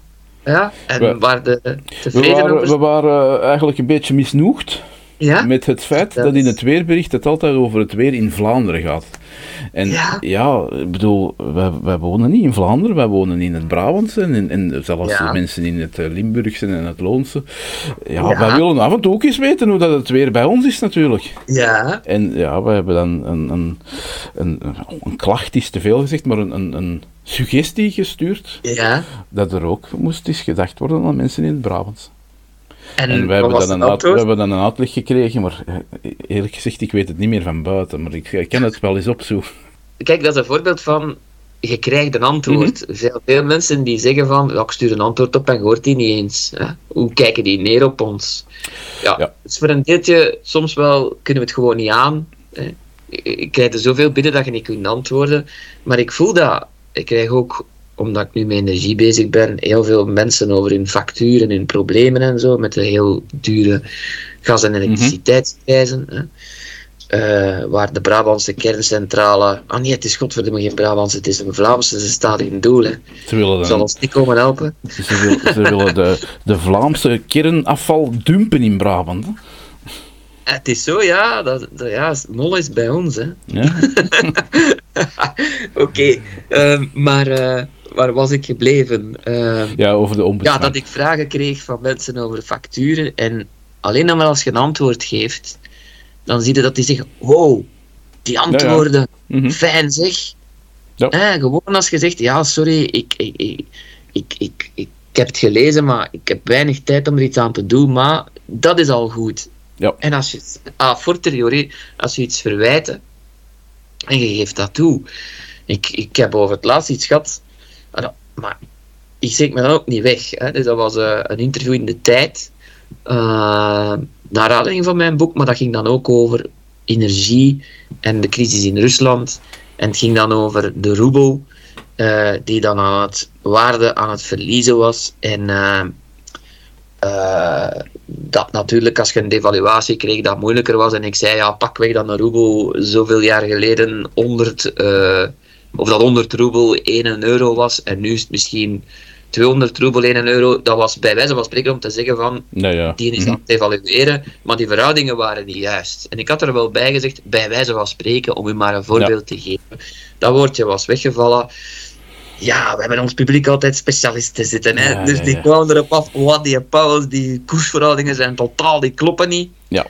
Ja, en we, waar de tevreden we waren, we waren eigenlijk een beetje misnoegd ja? met het feit dat in het weerbericht het altijd over het weer in Vlaanderen gaat. En ja, ik bedoel, wij, wij, wonen niet in Vlaanderen, wij wonen in het Brabantse en, en zelfs mensen in het eh, Limburgse en het Loonse. Ja, ja, wij willen af en toe ook eens weten hoe dat het weer bij ons is natuurlijk. Ja. En ja, we hebben dan een, een, een, een klacht is te veel gezegd, maar een, een, een suggestie gestuurd. Ja. Dat er ook moest eens gedacht worden aan mensen in het Brabants. En, en we, hebben dan een we hebben dan een uitleg gekregen, maar eh, eerlijk gezegd, ik weet het niet meer van buiten, maar ik, ik kan het wel eens opzoeken. Kijk, dat is een voorbeeld van, je krijgt een antwoord. Zijn veel mensen die zeggen van, ja, ik stuur een antwoord op en hoort die niet eens. Hè? Hoe kijken die neer op ons? Ja, ja. Dus voor een deeltje, soms wel kunnen we het gewoon niet aan. Hè? Ik krijg er zoveel binnen dat je niet kunt antwoorden. Maar ik voel dat. Ik krijg ook omdat ik nu met energie bezig ben, heel veel mensen over hun facturen, hun problemen en zo, met de heel dure gas- en mhm. elektriciteitsprijzen. Uh, waar de Brabantse kerncentrale. Ah nee, het is godverdomme geen Brabantse, het is een Vlaamse, ze staat in doel. Hè. Ze willen. Zal ons niet komen helpen. Ze, wil, ze willen de, de Vlaamse kernafval dumpen in Brabant. Hè? Het is zo, ja. Dat, dat, ja Mol is bij ons, hè. Ja. Oké, okay. uh, maar. Uh, waar was ik gebleven? Uh, ja, over de ombudsman. Ja, dat ik vragen kreeg van mensen over facturen. En alleen dan maar als je een antwoord geeft, dan zie je dat die zeggen: Wow, die antwoorden, mhm. fijn zeg. Ja. Eh, gewoon als je zegt: Ja, sorry, ik, ik, ik, ik, ik, ik, heb het gelezen, maar ik heb weinig tijd om er iets aan te doen. Maar dat is al goed. Ja. En als je, ah, fortiori, als je iets verwijten en je geeft dat toe. Ik, ik heb over het laatst iets gehad maar ik zeg me dan ook niet weg. Hè. Dus dat was uh, een interview in de tijd. Uh, naar aanleiding van mijn boek, maar dat ging dan ook over energie en de crisis in Rusland. En het ging dan over de roebel, uh, die dan aan het waarde aan het verliezen was. En dat natuurlijk, als je een devaluatie kreeg, dat moeilijker was. En ik zei, ja, pak weg dat een roebel zoveel jaar geleden 100 of dat 100 roebel 1 euro was en nu is het misschien 200 roebel 1 euro, dat was bij wijze van spreken om te zeggen van, Ja, ja. die is Mhm. aan het evalueren, maar die verhoudingen waren niet juist. En ik had er wel bij gezegd, bij wijze van spreken, om u maar een voorbeeld te geven. Dat woordje was weggevallen. Ja, we hebben ons publiek altijd specialisten zitten. Hè? Ja, dus die kwamen erop af, wat die Pauwels, die koersverhoudingen zijn totaal, die kloppen niet. Ja.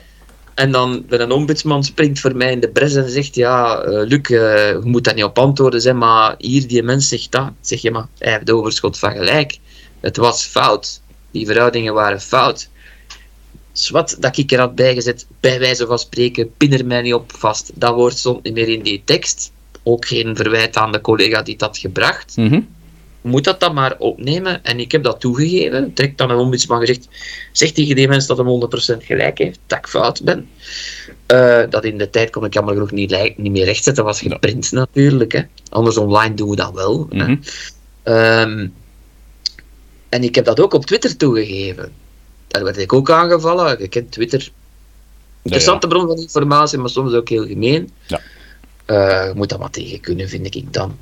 En dan een ombudsman springt voor mij in de bres en zegt, ja, eh, Luc, eh, je moet daar niet op antwoorden, zeg, maar hier, die mens zegt dat. Zeg je, maar hij heeft overschot van gelijk. Het was fout. Die verhoudingen waren fout. Zwat dat ik er had bijgezet, bij wijze van spreken, pin er mij niet op vast. Dat woord stond niet meer in die tekst. Ook geen verwijt aan de collega die had gebracht. Mhm. Moet dat dan maar opnemen. En ik heb dat toegegeven. Trekt dan een ombudsman gezegd, zegt tegen die mens dat hij 100% gelijk heeft, dat ik fout ben. Eh, dat in de tijd kon ik jammer genoeg niet, niet meer rechtzetten, was geprint natuurlijk. Hè. Anders online doen we dat wel. hè. Mhm. Ehm, en ik heb dat ook op Twitter toegegeven. Daar werd ik ook aangevallen. Je kent Twitter. Interessante bron van informatie, maar soms ook heel gemeen. Ja. Eh, moet dat maar tegen kunnen, vind ik dan.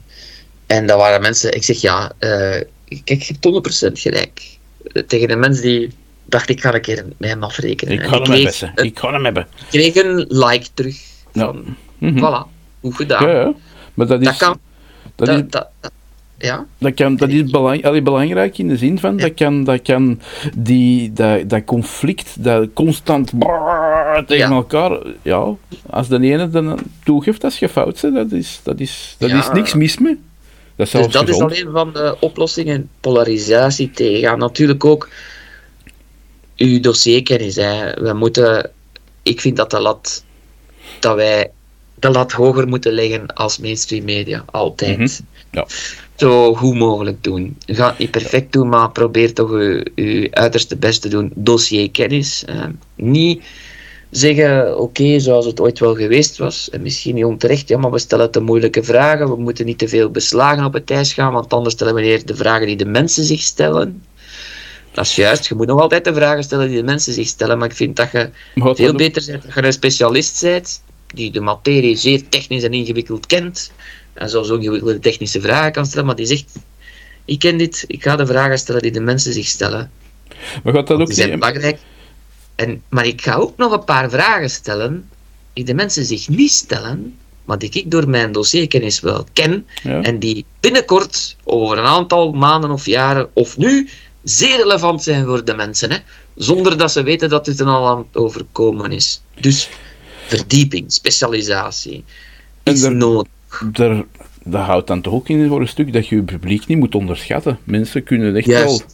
En dat waren mensen, ik zeg ja, eh, kijk, je hebt 100% gelijk. Tegen een mens die dacht, ik ga een keer met hem afrekenen. Ik ga hem kreeg, hebben. Ik ga hem hebben. ik kreeg een like terug. Ja. Van, Mhm. Voilà, goed gedaan. Ja, ja. Maar dat is, Dat kan, dat is, dat, dat, dat- ja. dat kan, dat is belang, allee, belangrijk in de zin van dat kan, dat, kan die, dat, dat conflict, dat constant brrr tegen Ja. elkaar, ja, als de ene dan toegeeft als je fout bent, dat is, dat is, dat Ja. is niks mis mee. Dat is Dus dat is alleen van de oplossingen polarisatie tegengaan. Natuurlijk ook uw dossierkennis. Hè. We moeten, ik vind dat de lat, dat wij de lat hoger moeten leggen als mainstream media, altijd. Mhm. Ja. Zo goed mogelijk doen. Het niet perfect doen, maar probeer toch uw, uw uiterste best te doen. Dossierkennis. eh, niet zeggen, oké, zoals het ooit wel geweest was, en misschien niet onterecht, ja, maar we stellen te moeilijke vragen, we moeten niet te veel beslagen op het ijs gaan, want anders stellen we neer de vragen die de mensen zich stellen. Dat is juist, je moet nog altijd de vragen stellen die de mensen zich stellen, maar ik vind dat je wat veel beter bent dat je een specialist bent, die de materie zeer technisch en ingewikkeld kent, en zelfs ook ingewikkelde technische vragen kan stellen, maar die zegt, ik ken dit, ik ga de vragen stellen die de mensen zich stellen. Maar gaat dat ook Die zijn niet... belangrijk. En, maar ik ga ook nog een paar vragen stellen die de mensen zich niet stellen, maar die ik door mijn dossierkennis wel ken Ja. en die binnenkort, over een aantal maanden of jaren, of nu, zeer relevant zijn voor de mensen, hè? zonder dat ze weten dat dit er al aan het overkomen is. Dus verdieping, specialisatie, is er- nodig. Dat houdt dan toch ook in voor een stuk dat je je publiek niet moet onderschatten. Mensen kunnen echt Juist. wel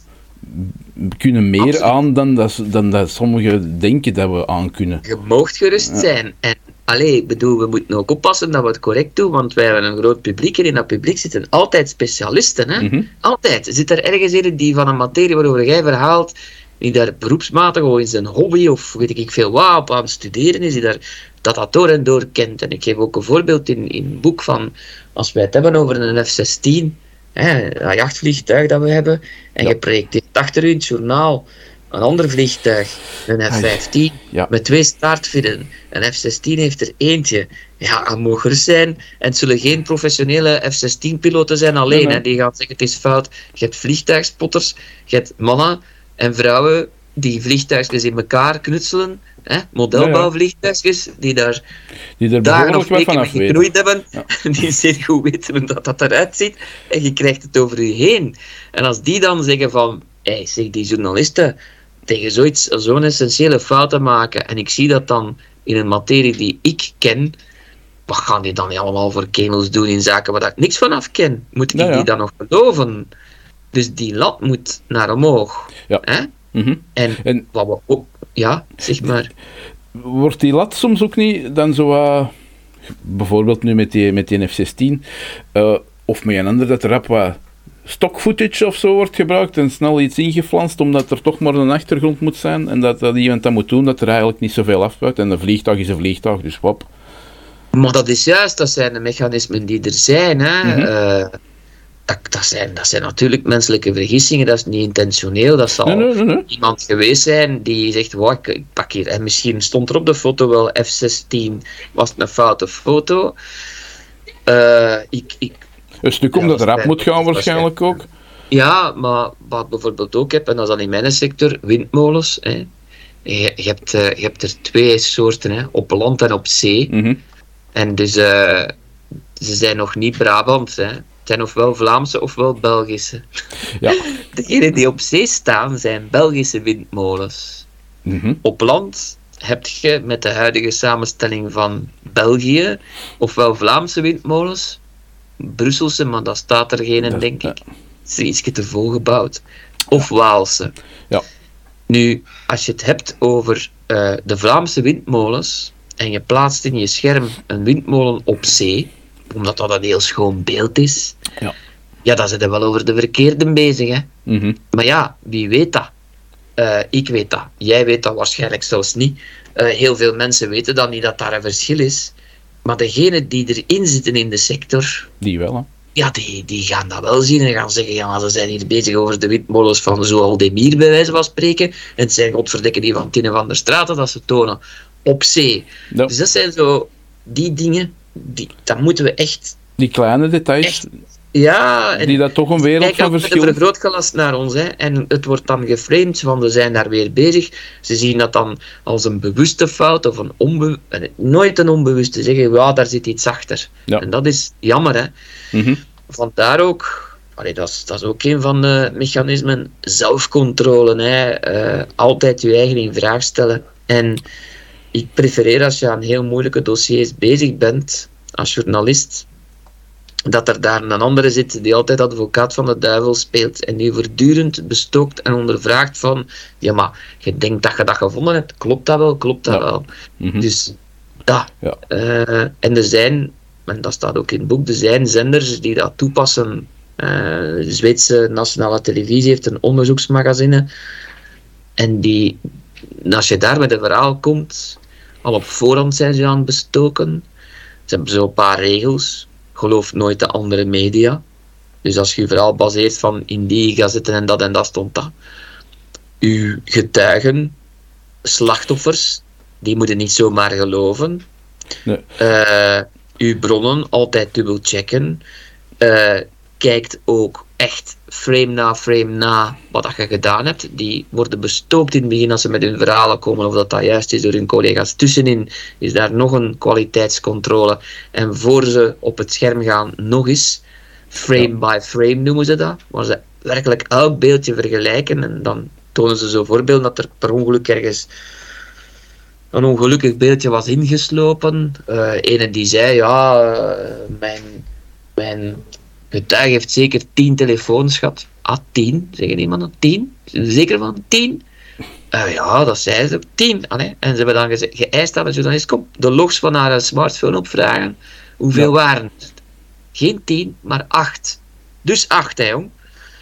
kunnen meer Absoluut. aan dan dat, dan dat sommigen denken dat we aan kunnen. Je moogt gerust zijn. En allee, ik bedoel, we moeten ook oppassen dat we het correct doen, want wij hebben een groot publiek en in dat publiek zitten altijd specialisten. Hè? Mhm. Altijd. Zit er ergens in die van een materie waarover jij verhaalt, die daar beroepsmatig of in zijn hobby of weet ik veel wat op aan het studeren is, die daar, dat dat door en door kent. En ik geef ook een voorbeeld in, in het boek van, als wij het hebben over een F-16, hè, dat jachtvliegtuig dat we hebben, en Ja. je projecteert achter u in het journaal een ander vliegtuig, een F-15, Ja. met twee staartvinnen. Een F-16 heeft er eentje. Ja, dat mag gerust zijn. En het zullen geen professionele F-16-piloten zijn alleen. Nee, nee. hè. Die gaan zeggen, het is fout. Je hebt vliegtuigspotters, je hebt mannen en vrouwen die vliegtuigjes in elkaar knutselen. Hè? Modelbouwvliegtuigjes, die daar Die er dagen of weken mee geknoeid hebben, Ja. die zeer goed weten hoe dat, dat eruit ziet, en je krijgt het over je heen. En als die dan zeggen van, hey, zeg, die journalisten tegen zoiets, zo'n essentiële fouten maken, en ik zie dat dan in een materie die ik ken, wat gaan die dan allemaal voor kernels doen in zaken waar ik niks van af ken? Moet ik Ja, ja. die dan nog geloven? Dus die lat moet naar omhoog. Ja. Hè? Mhm. En, En wat we ook, ja, zeg maar. wordt die lat soms ook niet dan zo bijvoorbeeld nu met die, met die F-16, eh, of met een ander, dat er rap wat stock footage of zo wordt gebruikt en snel iets ingeflanst omdat er toch maar een achtergrond moet zijn en dat, dat iemand dat moet doen, dat er eigenlijk niet zoveel afbuit en een vliegtuig is een vliegtuig, dus wap. Maar dat is juist, dat zijn de mechanismen die er zijn. Hè. Mhm. Eh, dat, dat, zijn, dat zijn natuurlijk menselijke vergissingen, dat is niet intentioneel. Dat zal Nee, nee, nee, nee. iemand geweest zijn die zegt: wow, ik, ik pak hier. En misschien stond er op de foto wel F16, was het een foute foto. Eh, ik, ik, Een stuk Ja, omdat dat er rap moet gaan waarschijnlijk- ook. Ja, maar wat ik bijvoorbeeld ook heb, en dat is dan in mijn sector, windmolens. Hè. Je, je hebt, eh, je hebt er twee soorten, hè, op land en op zee. Mhm. En dus eh, ze zijn nog niet Brabant. Hè. Het zijn ofwel Vlaamse ofwel Belgische. Ja. Degenen die op zee staan zijn Belgische windmolens. Mhm. Op land heb je met de huidige samenstelling van België ofwel Vlaamse windmolens, Brusselse, maar dat staat er geen Dat- denk ik. Is ietsje te vol gebouwd. Of Waalse. Ja. Nu, als je het hebt over eh, de Vlaamse windmolens en je plaatst in je scherm een windmolen op zee, omdat dat een heel schoon beeld is, Ja. ja, dan zit je wel over de verkeerde bezig, hè. Mhm. Maar ja, wie weet dat? Eh, ik weet dat. Jij weet dat waarschijnlijk zelfs niet. Eh, heel veel mensen weten dan niet dat daar een verschil is. Maar degenen die erin zitten in de sector, Die wel, hè. ja, die, die gaan dat wel zien en gaan zeggen, ja, maar ze zijn hier bezig over de windmolens van Zoaldemir, bij wijze van spreken. En het zijn godverdikke die van Tinnen van der Straten dat ze tonen op zee. Dus dat zijn zo die dingen, die, dat moeten we echt... Die kleine details, Echt, Ja, en die dat toch een wereld Kijk van verschil... een vergrootglas naar ons, hè, en het wordt dan geframed van we zijn daar weer bezig. Ze zien dat dan als een bewuste fout of een onbe en nooit een onbewuste zeggen, ja, daar zit iets achter. Ja. En dat is jammer, hè. Mhm. Vandaar ook, allee, dat, is, dat is ook een van de mechanismen, zelfcontrole. Hè. Eh, altijd je eigen in vraag stellen. En ik prefereer als je aan heel moeilijke dossiers bezig bent, als journalist, dat er daar een andere zit die altijd advocaat van de duivel speelt en die voortdurend bestookt en ondervraagt van ja, maar je denkt dat je dat gevonden hebt, klopt dat wel, klopt dat Ja. wel. Mhm. Dus. Ja. Eh, en er zijn, en dat staat ook in het boek, er zijn zenders die dat toepassen. De Zweedse nationale televisie heeft een onderzoeksmagazine. En die, als je daar met een verhaal komt, al op voorhand zijn ze aan bestoken. Ze hebben zo een paar regels. Geloof nooit de andere media. Dus als je je verhaal baseert van in die gazetten en dat en dat stond dat. Uw getuigen, slachtoffers, die moeten niet zomaar geloven. Nee. Eh, uw bronnen altijd dubbel checken. Eh, kijkt ook echt frame na frame na wat dat je gedaan hebt. Die worden bestookt in het begin als ze met hun verhalen komen, of dat dat juist is door hun collega's. Tussenin is daar nog een kwaliteitscontrole. En voor ze op het scherm gaan, nog eens, frame by frame noemen ze dat, waar ze werkelijk elk beeldje vergelijken en dan tonen ze zo voorbeelden dat er per ongeluk ergens een ongelukkig beeldje was ingeslopen. Eh ene die zei, ja, eh, mijn, mijn getuige heeft zeker tien telefoons gehad. Ah, tien? Zeggen iemand dat? Tien? Zeker van tien? Eh, ja, dat zei ze ook. Tien. Nee. En ze hebben dan geëist aan de journalist, kom, de logs van haar smartphone opvragen. Hoeveel Ja. waren het? Geen tien, maar acht. Dus acht, hè, jong.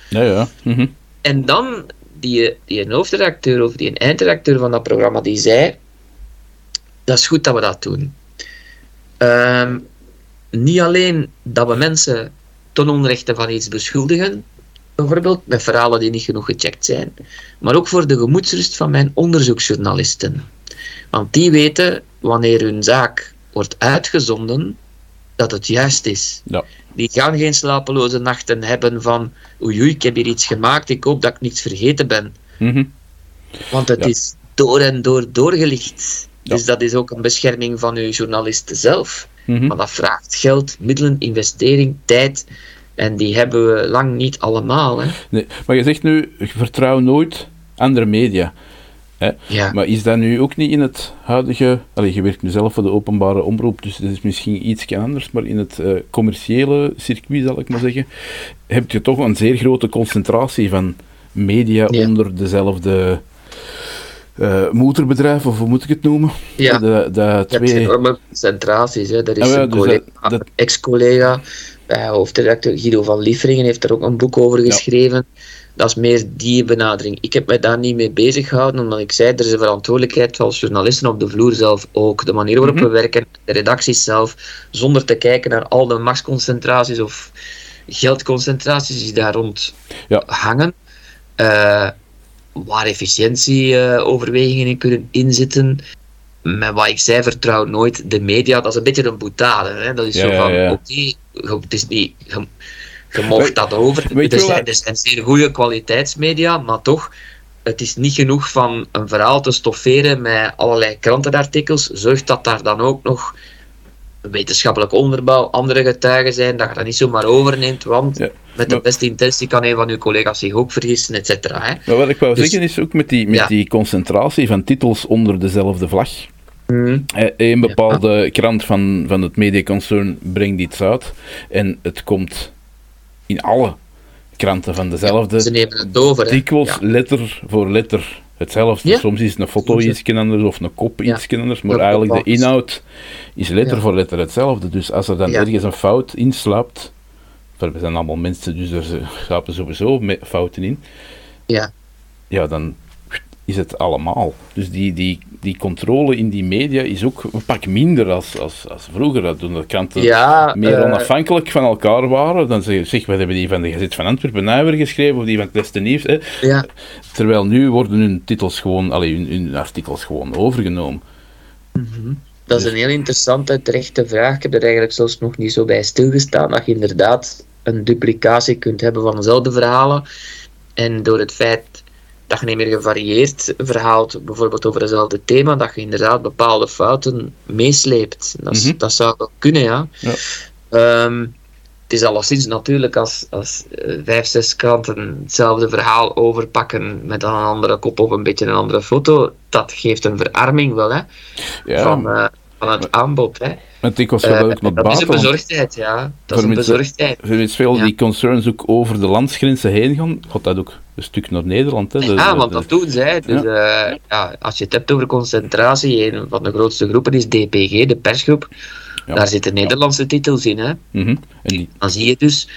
Ja, ja. Mhm. En dan, die, die een hoofdredacteur of die een eindredacteur van dat programma, die zei, dat is goed dat we dat doen. Ehm, niet alleen dat we mensen ten onrechte van iets beschuldigen, bijvoorbeeld met verhalen die niet genoeg gecheckt zijn, maar ook voor de gemoedsrust van mijn onderzoeksjournalisten. Want die weten, wanneer hun zaak wordt uitgezonden, dat het juist is. Ja. Die gaan geen slapeloze nachten hebben van oei oei, ik heb hier iets gemaakt, ik hoop dat ik niets vergeten ben. Mhm. Want het Ja. is door en door doorgelicht. Ja. Dus dat is ook een bescherming van uw journalisten zelf. Mhm. Maar dat vraagt geld, middelen, investering, tijd. En die hebben we lang niet allemaal. Hè. Nee, maar je zegt nu, vertrouw nooit andere media. Hè? Ja. Maar is dat nu ook niet in het huidige... Allee, je werkt nu zelf voor de openbare omroep, dus dat is misschien iets anders, maar in het eh, commerciële circuit, zal ik maar zeggen, heb je toch een zeer grote concentratie van media Ja. onder dezelfde eh moederbedrijf, of hoe moet ik het noemen? Ja. De, de twee... enorme concentraties. Hè. Er is Ah, ja, een dus collega, dat- dat- ex-collega, bij hoofdredacteur Guido van Liefringen, heeft er ook een boek over geschreven. Dat is meer die benadering. Ik heb mij daar niet mee bezig gehouden, omdat ik zei, er is een verantwoordelijkheid als journalisten op de vloer zelf ook. De manier waarop Mhm. we werken, de redacties zelf, zonder te kijken naar al de machtsconcentraties of geldconcentraties die daar rond Ja. hangen. Eh, waar efficiëntieoverwegingen in kunnen inzitten. Met wat ik zei, vertrouw nooit de media. Dat is een beetje een boetade. Hè? Dat is Ja, zo van, ja. oké, het is niet... Je, Je mocht dat over. Er zijn, er zijn zeer goede kwaliteitsmedia, maar toch, het is niet genoeg van een verhaal te stofferen met allerlei krantenartikels. Zorg dat daar dan ook nog wetenschappelijk onderbouw, andere getuigen zijn, dat je dat niet zomaar overneemt, want Ja, met de maar- beste intentie kan een van uw collega's zich ook vergissen, et cetera. Maar wat ik wou Dus- zeggen is ook met, die, met Ja. die concentratie van titels onder dezelfde vlag. Mhm. Eh, Een bepaalde krant van, van het mediaconcern brengt iets uit en het komt in alle kranten van dezelfde. Ze nemen het over. dikwijls letter voor letter hetzelfde. Ja. Soms is een foto iets anders of een kop Ja. iets anders, maar Dat eigenlijk de inhoud is letter Ja. voor letter hetzelfde. Dus als er dan ergens een fout inslaapt, we zijn allemaal mensen, dus er slapen sowieso fouten in, Ja. ja, dan is het allemaal. Dus die, die, die controle in die media is ook een pak minder als, als, als vroeger. Dat toen de kranten Ja, meer eh, onafhankelijk van elkaar waren. Dan zeg je, zeg, wat hebben die van de Gezet van Antwerpen nou weer geschreven, of die van het Beste Nieuws. Hè? ja. Terwijl nu worden hun titels gewoon, allee, hun, hun artikels gewoon overgenomen. Dat is een heel interessante, terechte vraag. Ik heb er eigenlijk zelfs nog niet zo bij stilgestaan. Dat je inderdaad een duplicatie kunt hebben van dezelfde verhalen. En door het feit dat je niet meer gevarieerd verhaalt, bijvoorbeeld over hetzelfde thema, dat je inderdaad bepaalde fouten meesleept. Dat, Mhm. dat zou wel kunnen, ja. Ja. Ehm, het is alleszins natuurlijk als, als eh, vijf, zes kranten hetzelfde verhaal overpakken met dan een andere kop of een beetje een andere foto, dat geeft een verarming wel, hè Ja, van, eh, van het aanbod. Hè. Eh, ook naar dat is een bezorgdheid, ja. Dat is een bezorgdheid. Er veel Ja. die concerns ook over de landsgrenzen heen gaan. Gaat dat ook een stuk naar Nederland? Hè? Ja, want dat doen zij. Dus, ja. ja, als je het hebt over concentratie, een van de grootste groepen is DPG, de persgroep. Ja. Daar zitten Nederlandse titels in. Hè. Mhm. En die, Dan zie je dus.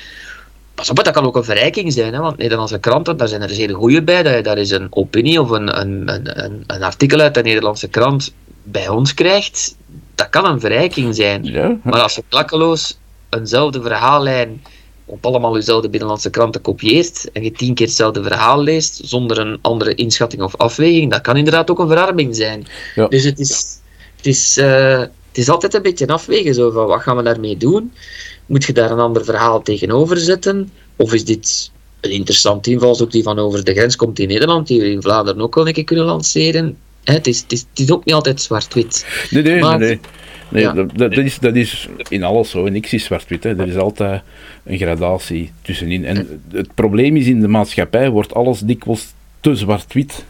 Pas op, dat kan ook een verrijking zijn, hè, want Nederlandse kranten, daar zijn er zeer goede bij. Dat je daar is een opinie of een, een, een, een artikel uit de Nederlandse krant bij ons krijgt. Dat kan een verrijking zijn. ja, Maar als je klakkeloos eenzelfde verhaallijn op allemaal dezelfde binnenlandse kranten kopieert en je tien keer hetzelfde verhaal leest zonder een andere inschatting of afweging, dat kan inderdaad ook een verarming zijn. Ja. Dus het is, het, is, eh, het is altijd een beetje afwegen, zo van wat gaan we daarmee doen? Moet je daar een ander verhaal tegenover zetten? Of is dit een interessant invalshoek die van over de grens komt in Nederland, die we in Vlaanderen ook wel een keer kunnen lanceren? Hè, het, is, het, is, het is ook niet altijd zwart-wit. nee, nee, Maar- nee. nee. Nee, Ja. dat, is, dat is in alles zo. Niks is zwart-wit. Er is altijd een gradatie tussenin. En het probleem is in de maatschappij wordt alles dikwijls te zwart-wit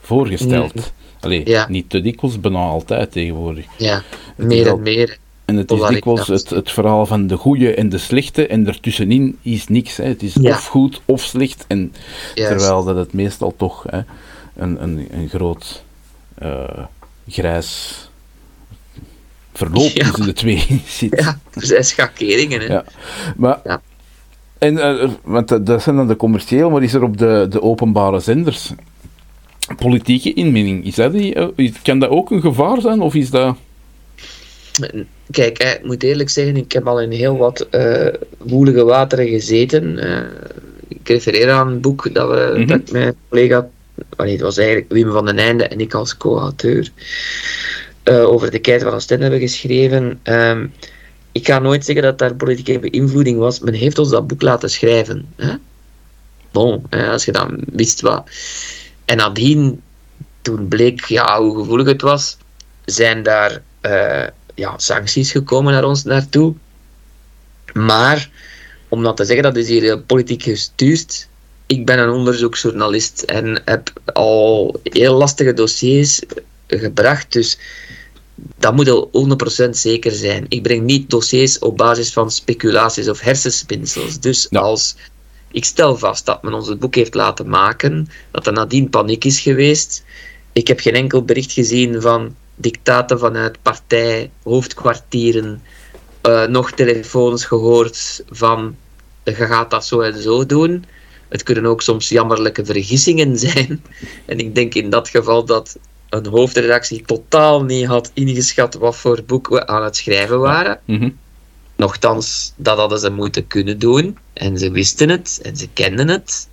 voorgesteld. Allee, Ja. niet te dikwijls, bijna altijd tegenwoordig. Ja, meer en meer. En het is dikwijls het, het verhaal van de goede en de slechte, en daartussenin is niks. Hè. Het is Ja. of goed of slecht, en Juist. terwijl dat het meestal toch hè, een, een, een groot eh, grijs verloop Ja. tussen de twee zit. Ja, er zijn schakeringen. Hè. Ja. Maar, Ja. en, eh, want dat- dat zijn dan de commercieel, maar is er op de, de openbare zenders politieke inmenging? Is dat die, eh, kan dat ook een gevaar zijn, of is dat... Kijk, ik moet eerlijk zeggen, ik heb al in heel wat eh woelige wateren gezeten. Ik refereer aan een boek dat, we, Mhm. dat ik mijn collega, allee, het was eigenlijk Wim van den Einde en ik als co-auteur, eh, over de keizer van Ostende hebben geschreven. Ehm, ik ga nooit zeggen dat daar politieke beïnvloeding was. Men heeft ons dat boek laten schrijven. Hè? Bon, hè, als je dan wist wat. En nadien, toen bleek ja, hoe gevoelig het was, zijn daar eh, ja, sancties gekomen naar ons naartoe. Maar, om dat te zeggen, dat is hier heel politiek gestuurd. Ik ben een onderzoeksjournalist en heb al heel lastige dossiers gebracht, dus dat moet al 100% zeker zijn. Ik breng niet dossiers op basis van speculaties of hersenspinsels. Dus Ja. als ik stel vast dat men ons het boek heeft laten maken, dat er nadien paniek is geweest. Ik heb geen enkel bericht gezien van dictaten vanuit partij, hoofdkwartieren, eh, nog telefoons gehoord van je gaat dat zo en zo doen. Het kunnen ook soms jammerlijke vergissingen zijn. En ik denk in dat geval dat een hoofdredactie totaal niet had ingeschat wat voor boek we aan het schrijven waren. Mhm. Nochtans, dat hadden ze moeten kunnen doen. En ze wisten het en ze kenden het.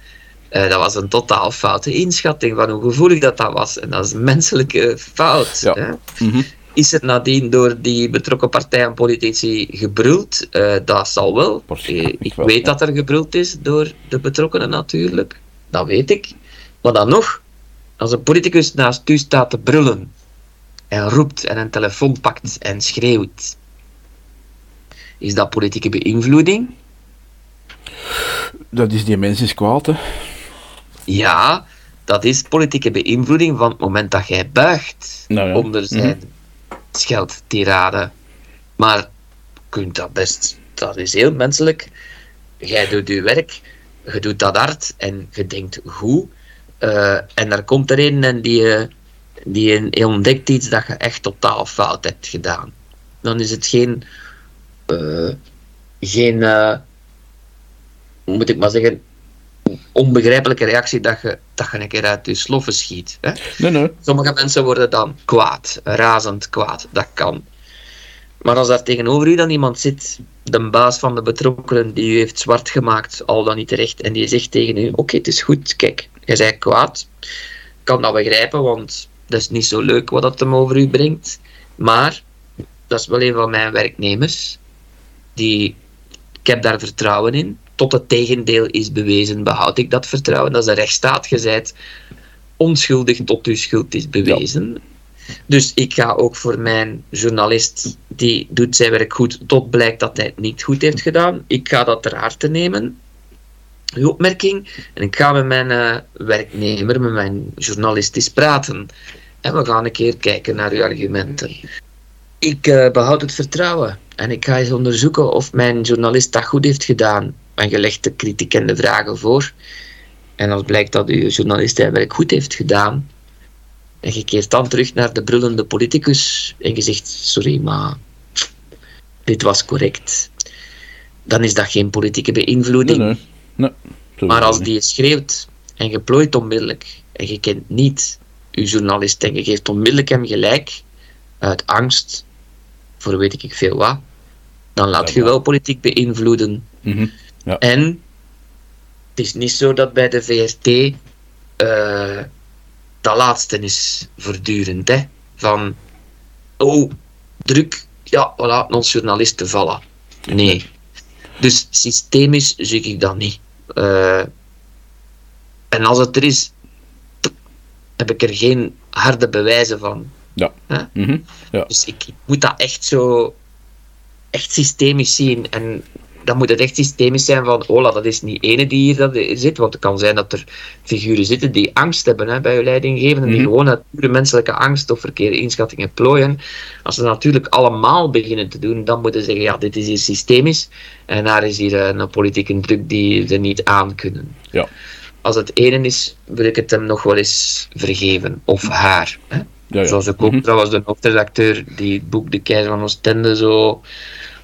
Eh, dat was een totaal foute inschatting van hoe gevoelig dat, dat was. En dat is een menselijke fout. Ja. Hè? Mhm. Is er nadien door die betrokken partijen en politici gebruld? Eh, dat zal wel. Eh, ik wel, weet ja. dat er gebruld is door de betrokkenen natuurlijk. Dat weet ik. Maar dan nog, als een politicus naast u staat te brullen en roept en een telefoon pakt en schreeuwt, is dat politieke beïnvloeding? Dat is die mens is kwaad, hè. Ja, dat is politieke beïnvloeding van het moment dat jij buigt Nou ja. onder zijn scheldtirade. Maar kunt dat best, dat is heel menselijk. Jij doet je werk, je doet dat hard en je denkt goed. Eh, en er komt er een en die, die ontdekt iets dat je echt totaal fout hebt gedaan. Dan is het geen, eh, geen eh, moet ik maar zeggen, onbegrijpelijke reactie dat je, dat je een keer uit je sloffen schiet. Hè? Nee, nee. Sommige mensen worden dan kwaad, razend kwaad. Dat kan. Maar als daar tegenover u dan iemand zit, de baas van de betrokkenen die u heeft zwart gemaakt, al dan niet terecht, en die zegt tegen u: Oké, het is goed, kijk, jij bent kwaad. Ik kan dat begrijpen, want dat is niet zo leuk wat dat hem over u brengt. Maar dat is wel een van mijn werknemers. Die, ik heb daar vertrouwen in. Tot het tegendeel is bewezen, behoud ik dat vertrouwen. Dat is een rechtsstaat. Onschuldig tot uw schuld is bewezen. Dus ik ga ook voor mijn journalist, die doet zijn werk goed, tot blijkt dat hij het niet goed heeft gedaan. Ik ga dat ter harte nemen, uw opmerking, en ik ga met mijn eh, werknemer, met mijn journalist eens praten. En we gaan een keer kijken naar uw argumenten. Ik eh, behoud het vertrouwen en ik ga eens onderzoeken of mijn journalist dat goed heeft gedaan. En je legt de kritiek en de vragen voor. En als blijkt dat uw journalist zijn werk goed heeft gedaan, en je keert dan terug naar de brullende politicus en je zegt: Sorry, maar dit was correct. Dan is dat geen politieke beïnvloeding. nee. nee. Zo Maar als die schreeuwt en je plooit onmiddellijk en je kent niet uw journalist en je geeft onmiddellijk hem gelijk uit angst voor weet ik veel wat, dan laat je wel politiek beïnvloeden. Mhm. Ja. En het is niet zo dat bij de VRT eh, dat laatste is voortdurend. Hè? Van, oh, druk, ja, we laten ons journalisten vallen. Nee. Dus systemisch zie ik dat niet. Eh, en als het er is, heb ik er geen harde bewijzen van. Ja. Mhm. Ja. Dus ik, ik moet dat echt zo echt systemisch zien. En dan moet het echt systemisch zijn van, Ola, dat is niet ene die hier dat zit. Want het kan zijn dat er figuren zitten die angst hebben hè, bij je leidinggevende. Die Mhm. gewoon uit pure menselijke angst of verkeerde inschattingen plooien. Als ze natuurlijk allemaal beginnen te doen, dan moeten ze zeggen, ja, dit is hier systemisch. En daar is hier eh, een politieke druk die ze niet aan kunnen. Ja. Als het ene is, wil ik het hem nog wel eens vergeven. Of haar. Hè? Ja, ja. Zoals ik ook Mhm. trouwens de hoofdredacteur die het boek De Keizer van Oostende zo.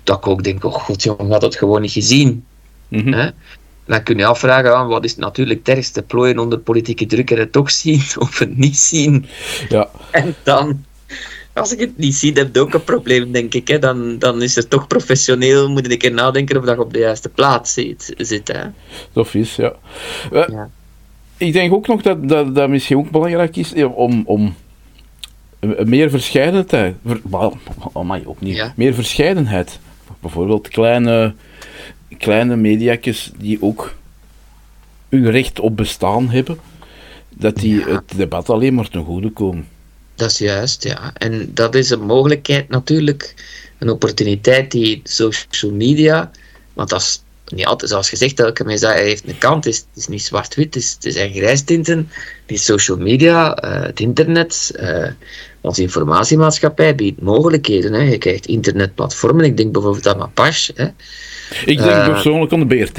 Dat ik ook denk, oh god jongen, had het gewoon niet gezien. Mhm. Hè? Dan kun je afvragen, ah, wat is natuurlijk het ergste? Plooien onder politieke druk en het toch zien of het niet zien. Ja. En dan, als ik het niet zie, heb je ook een probleem, denk ik. Hè? Dan, dan is het toch professioneel, moet ik er nadenken of dat je op de juiste plaats zit. zit hè? Zo vies, ja. Eh, Ja. Ik denk ook nog dat dat, dat misschien ook belangrijk is om, om een- een meer verscheidenheid. Ver, amai, opnieuw. Ja. Meer verscheidenheid. Bijvoorbeeld kleine, kleine mediakjes die ook hun recht op bestaan hebben, dat die Ja. het debat alleen maar ten goede komen. Dat is juist, ja. En dat is een mogelijkheid natuurlijk, een opportuniteit die social media, want dat is niet altijd, zoals gezegd, elke mens heeft een kant, het is, het is niet zwart-wit, het, is- het zijn grijstinten. Die social media, eh, het internet, eh onze informatiemaatschappij biedt mogelijkheden. Hè. Je krijgt internetplatformen, ik denk bijvoorbeeld aan Apache. Hè. Ik denk Eh. persoonlijk aan de BRT.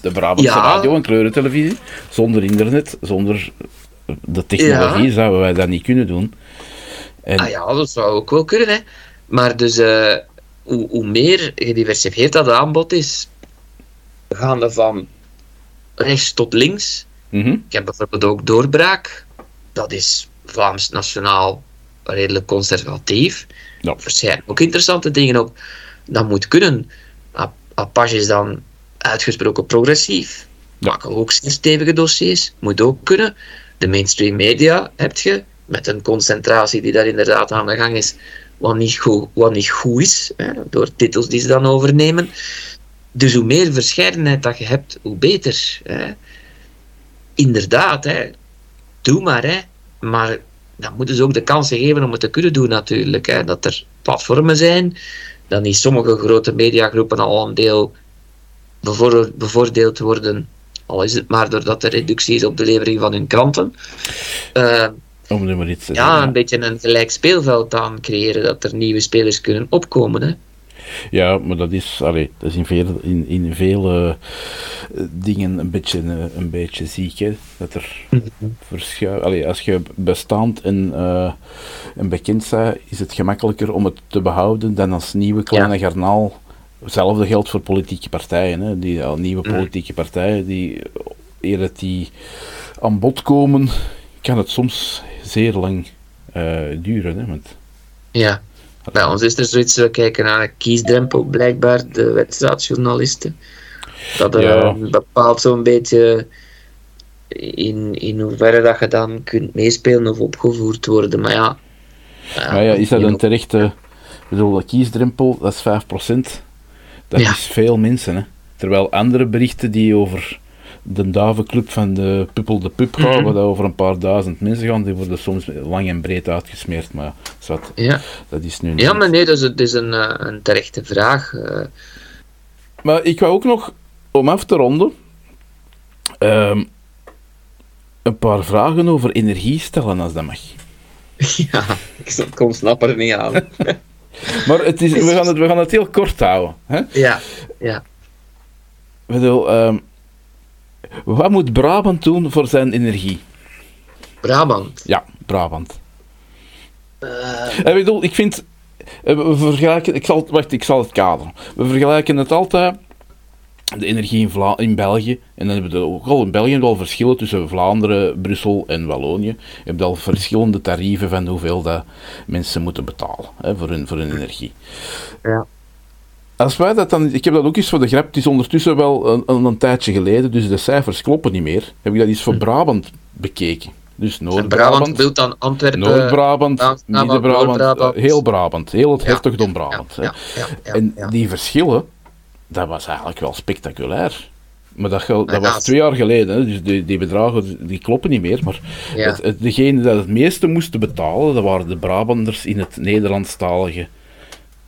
De Brabantse Ja. radio en kleurentelevisie. Zonder internet, zonder de technologie Ja. zouden wij dat niet kunnen doen. En, Ah ja, dat zou ook wel kunnen. Hè. Maar dus, eh, hoe, hoe meer gediversifieerd dat aanbod is, gaande van rechts tot links. mhm. Ik heb bijvoorbeeld ook Doorbraak. Dat is Vlaams nationaal redelijk conservatief. Ja. Er ook interessante dingen op. Dat moet kunnen. Apache is dan uitgesproken progressief. Ja. Maken ook zeer stevige dossiers. Moet ook kunnen. De mainstream media heb je. met een concentratie die daar inderdaad aan de gang is, wat niet goed, wat niet goed is, hè, door titels die ze dan overnemen. Dus hoe meer verscheidenheid dat je hebt, hoe beter. Hè. Inderdaad, hè. doe maar. Hè. Maar dan moeten ze ook de kansen geven om het te kunnen doen natuurlijk. Hè. Dat er platformen zijn, dan niet sommige grote mediagroepen al een deel bevoordeeld worden, al is het maar doordat er reductie is op de levering van hun kranten. Uh, om nu maar iets te ja, zeggen. een beetje een gelijk speelveld aan creëren, dat er nieuwe spelers kunnen opkomen. Hè. Ja, maar dat is, allee, dat is in vele, in, in vele uh, dingen een beetje, uh, een beetje ziek. Hè? Dat er Mhm. verschuift. Allee, als je bestaand en, uh, en bekend bent, is het gemakkelijker om het te behouden dan als nieuwe kleine ja. garnaal. Hetzelfde geldt voor politieke partijen. Hè? Die al nieuwe Mhm. politieke partijen, die eer dat die aan bod komen, kan het soms zeer lang uh, duren. Hè? Want, ja. Bij ons is er zoiets, we kijken naar een kiesdrempel, blijkbaar, de wedstrijdjournalisten. Dat Ja. uh, bepaalt zo'n beetje in, in hoeverre dat je dan kunt meespelen of opgevoerd worden. Maar ja. maar ja, is dat een terechte. Bedoel, kiesdrempel, dat is 5%. Dat Ja. is veel mensen. Hè? Terwijl andere berichten die over de Davenclub van de Puppel de Pup gaan, Mhm. waar dat over een paar duizend mensen gaan, die worden soms lang en breed uitgesmeerd. Maar zwart, Ja, dat is nu niet. ja maar nee, dat is, is een, eh, een terechte vraag. eh. Maar ik wou ook nog, om af te ronden, ehm, een paar vragen over energie stellen, als dat mag. ja, ik kom snap er niet aan. Maar het is, we, gaan het, we gaan het heel kort houden. Hè? ja, ja. Ik bedoel, ehm, wat moet Brabant doen voor zijn energie? Brabant. Ja, Brabant. Eh, Ik bedoel, ik vind, eh, we vergelijken, ik zal, wacht, ik zal het kaderen. We vergelijken het altijd, de energie in, Vla in België, en dan hebben we ook al in België wel verschillen tussen Vlaanderen, Brussel en Wallonië. Je hebt al verschillende tarieven van hoeveel dat mensen moeten betalen hè, voor, hun, voor hun energie. ja. Als wij dat dan, ik heb dat ook eens voor de grap, het is ondertussen wel een, een, een tijdje geleden, dus de cijfers kloppen niet meer. Heb ik dat eens voor Brabant bekeken. Dus En Brabant Noord-Brabant, bedoelt dan Antwerpen. Noord-Brabant, Brabant, Midden-Brabant, eh, heel Brabant, heel het Ja, hertogdom ja, Brabant. Ja, ja, ja, en ja. die verschillen, dat was eigenlijk wel spectaculair. Maar dat, dat was twee jaar geleden, hè, dus die, die bedragen die kloppen niet meer. Maar Ja. het, het, degene dat het meeste moesten betalen, dat waren de Brabanders in het Nederlandstalige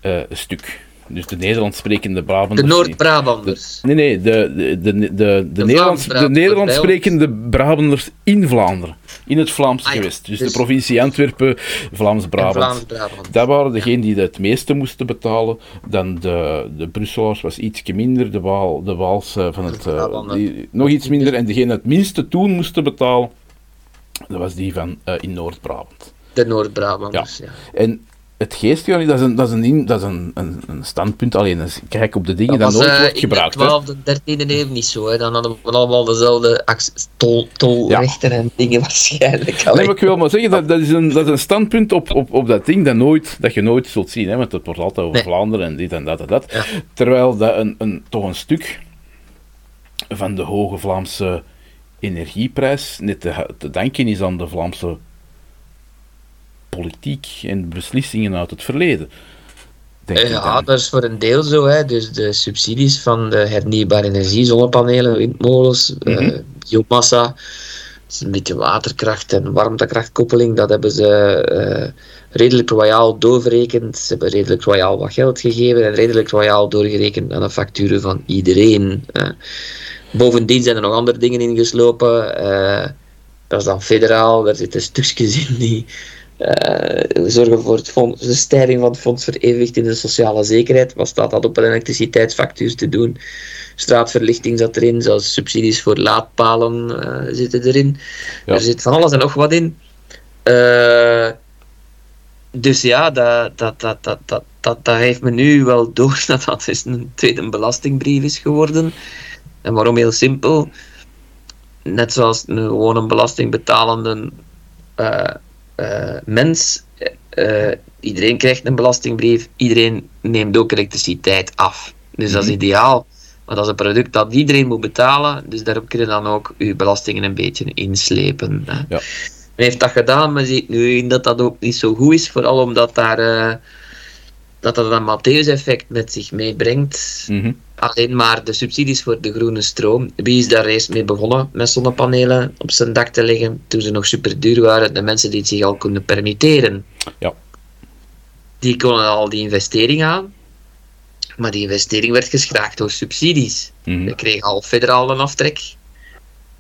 eh, stuk. Dus de Nederlands sprekende De Brabanders. Noord-Brabanders. Nee, nee, de, de, de, de, de, De Nederlands, de Nederlands sprekende Brabanders in Vlaanderen. In het Vlaams Ah gewest. Dus, dus- de provincie Antwerpen, En Vlaams-Brabant. Dat waren degenen die het meeste moesten betalen. Dan de, de Brusselaars was iets minder. De, Waal, de Waals van het... eh, nog iets minder. En degene die het minste toen moesten betalen, dat was die van eh, in Noord-Brabant. De Noord-Brabanders, ja. En het geestje, dat is een, dat is een, dat is een, een, een standpunt. Alleen kijk op de dingen Dat dat, was nooit eh, wordt gebruikt. in de 12e, 13e eeuw niet zo. Hè. Dan hadden we allemaal dezelfde tol, tolrechten en dingen waarschijnlijk. Nee, Allee. maar ik wil maar zeggen, dat, dat, is een, dat is een standpunt op, op, op dat ding dat, nooit, dat je nooit zult zien. Hè, want het wordt altijd over Nee. Vlaanderen en dit en dat en dat. Ja. Terwijl dat een, een, toch een stuk van de hoge Vlaamse energieprijs net te, te danken is aan de Vlaamse politiek en beslissingen uit het verleden. Ik Ja, dat is voor een deel zo. Hè. Dus de subsidies van de hernieuwbare energie, zonnepanelen, windmolens, eh, biomassa, het is een beetje waterkracht en warmtekrachtkoppeling, dat hebben ze eh, redelijk royaal doorgerekend. Ze hebben redelijk royaal wat geld gegeven en redelijk royaal doorgerekend aan de facturen van iedereen. Bovendien zijn er nog andere dingen ingeslopen. eh, dat is dan federaal, daar zitten stukjes in die eh, zorgen voor het fonds, de stijging van het fonds voor evenwicht in de sociale zekerheid. Wat staat dat op een elektriciteitsfactuur te doen? Straatverlichting zat erin, zelfs subsidies voor laadpalen eh, zitten erin. Ja. Er zit van alles en nog wat in. Eh, dus ja, dat, dat, dat, dat, dat, dat, dat heeft me nu wel door dat dat dus een tweede belastingbrief is geworden. En waarom heel simpel? Net zoals een gewone belastingbetalende eh, eh, mens. eh, iedereen krijgt een belastingbrief, iedereen neemt ook elektriciteit af. Dus dat is Mhm. ideaal. Maar dat is een product dat iedereen moet betalen, dus daarop kun je dan ook je belastingen een beetje inslepen. Hè. Ja. heeft dat gedaan, maar ziet nu in dat dat ook niet zo goed is. Vooral omdat daar, uh, dat dat een Matthäus-effect met zich meebrengt. Mhm. Alleen maar de subsidies voor de groene stroom. Wie is daar eerst mee begonnen met zonnepanelen op zijn dak te leggen toen ze nog super duur waren? De mensen die het zich al konden permitteren. Ja. Die konden al die investering aan. Maar die investering werd geschraagd door subsidies. Mhm. We kregen al federaal een aftrek.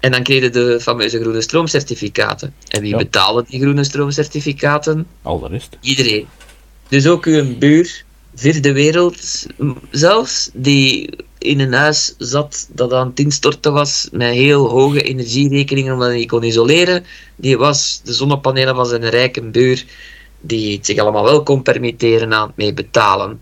En dan kregen de fameuze groene stroomcertificaten. En wie Ja. betalen die groene stroomcertificaten? Al de rest. Iedereen. Dus ook uw buur, vierde wereld zelfs, die in een huis zat dat aan het instorten was, met heel hoge energierekeningen omdat hij niet kon isoleren, die was, de zonnepanelen van zijn rijke buur, die het zich allemaal wel kon permitteren aan het mee betalen.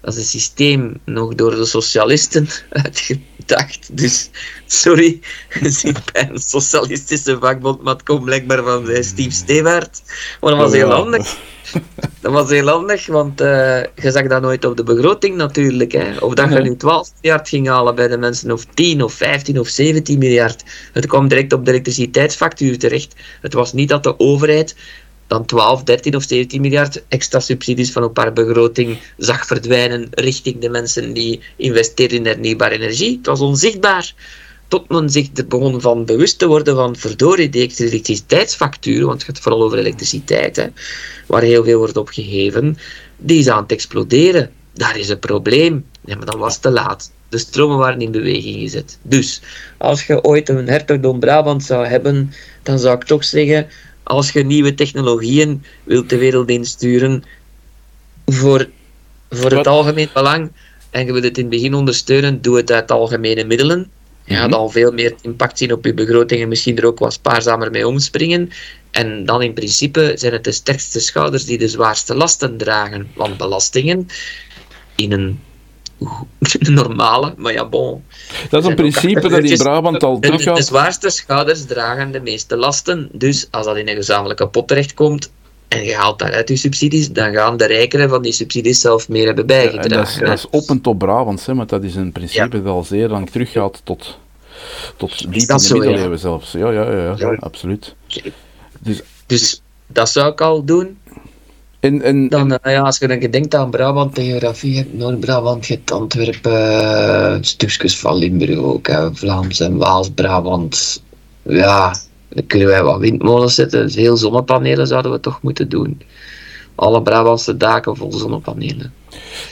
Dat is een systeem nog door de socialisten uitgedacht. Dus, sorry, je zit bij een socialistische vakbond, maar het komt blijkbaar van Steve Stevaart. Maar dat was heel handig. Dat was heel handig, want eh, je zag dat nooit op de begroting natuurlijk. Hè. Of dat je nu 12 miljard ging halen bij de mensen, of 10 of 15 of 17 miljard. Het kwam direct op de elektriciteitsfactuur terecht. Het was niet dat de overheid dan 12, 13 of 17 miljard extra subsidies van op haar begroting zag verdwijnen richting de mensen die investeren in hernieuwbare energie. Het was onzichtbaar. Tot men zich er begon van bewust te worden van verdorie, die elektriciteitsfactuur, want het gaat vooral over elektriciteit, hè, waar heel veel wordt op gegeven, die is aan het exploderen. Daar is een probleem. Ja, maar dan was het te laat. De stromen waren in beweging gezet. Dus, als je ooit een hertogdom Brabant zou hebben, dan zou ik toch zeggen, als je nieuwe technologieën wilt de wereld insturen voor, voor het Wat? algemeen belang en je wilt het in het begin ondersteunen, doe het uit algemene middelen. Je gaat al veel meer impact zien op je begroting en misschien er ook wat spaarzamer mee omspringen. En dan in principe zijn het de sterkste schouders die de zwaarste lasten dragen. Want belastingen in een normale, maar ja, bon. Dat is een principe dat in achterdeurtjes. Brabant al De, de teruggaat. zwaarste schouders dragen de meeste lasten. Dus als dat in een gezamenlijke pot terechtkomt en je haalt daaruit je subsidies, dan gaan de rijkeren van die subsidies zelf meer hebben Ja, en dat, is, bijgedragen. dat is op en top Brabants, hè, maar dat is een principe dat al zeer lang teruggaat tot, tot diep in de zo, ja? middeleeuwen zelfs. Ja, ja, ja, ja, Ja. absoluut. Dus, Dus dat zou ik al doen. en, en, Dan, eh, ja, als je dan denkt aan Brabant, de geografie hebt, Noord-Brabant, je hebt Antwerpen, eh, stukjes van Limburg ook, hè, Vlaams en Waals-Brabant. Ja, dan kunnen wij wat windmolens zetten. Dus heel zonnepanelen zouden we toch moeten doen. Alle Brabantse daken vol zonnepanelen.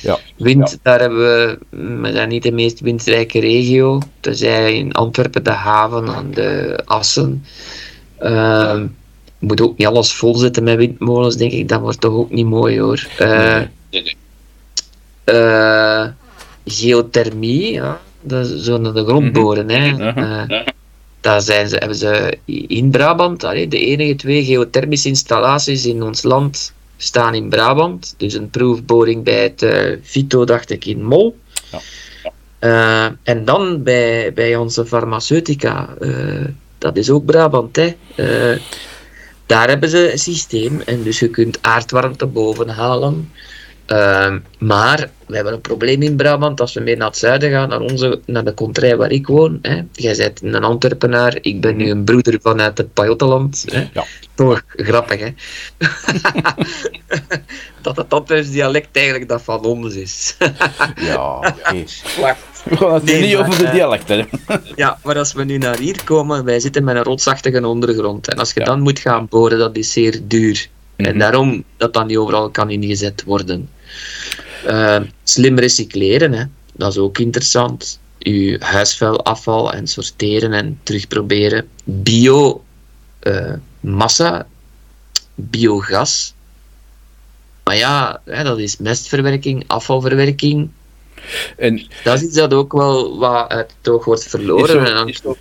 Ja. Wind, daar hebben we, we zijn niet de meest windrijke regio. Tenzij in Antwerpen de haven aan de Assen. Ehm, je moet ook niet alles vol zetten met windmolens, denk ik. Dat wordt toch ook niet mooi hoor. Eh, Nee, eh, geothermie, ja. Dat is zo naar de grond Mhm. boren. Hè. Mhm. Daar zijn ze, hebben ze in Brabant, allee, de enige twee geothermische installaties in ons land staan in Brabant. Dus een proefboring bij het eh, Vito, dacht ik, in Mol. Ja. Eh, en dan bij, bij onze farmaceutica, eh, dat is ook Brabant. Hè. Daar hebben ze een systeem en dus je kunt aardwarmte boven halen. Ehm, maar we hebben een probleem in Brabant als we meer naar het zuiden gaan, naar, onze, naar de contrij waar ik woon. Hè. Jij bent een Antwerpenaar, ik ben nu een broeder vanuit het Pajottenland. Hè. Ja. Toch grappig, hè? dat het Antwerps dialect eigenlijk dat van ons is. ja. We gaan het Nee, niet maar, over de eh, dialecten. Ja, maar als we nu naar hier komen, wij zitten met een rotsachtige ondergrond. En als je Ja. dan moet gaan boren, dat is zeer duur. En Mhm. daarom dat dan niet overal kan ingezet worden. Eh, slim recycleren, hè. dat is ook interessant. Uw huisvuil afval en sorteren en terugproberen. Bio eh, massa, biogas. Maar ja, hè, dat is mestverwerking, afvalverwerking. En Dat is iets dat ook wel wat uit het oog wordt Is verloren. zo- En dan- is zo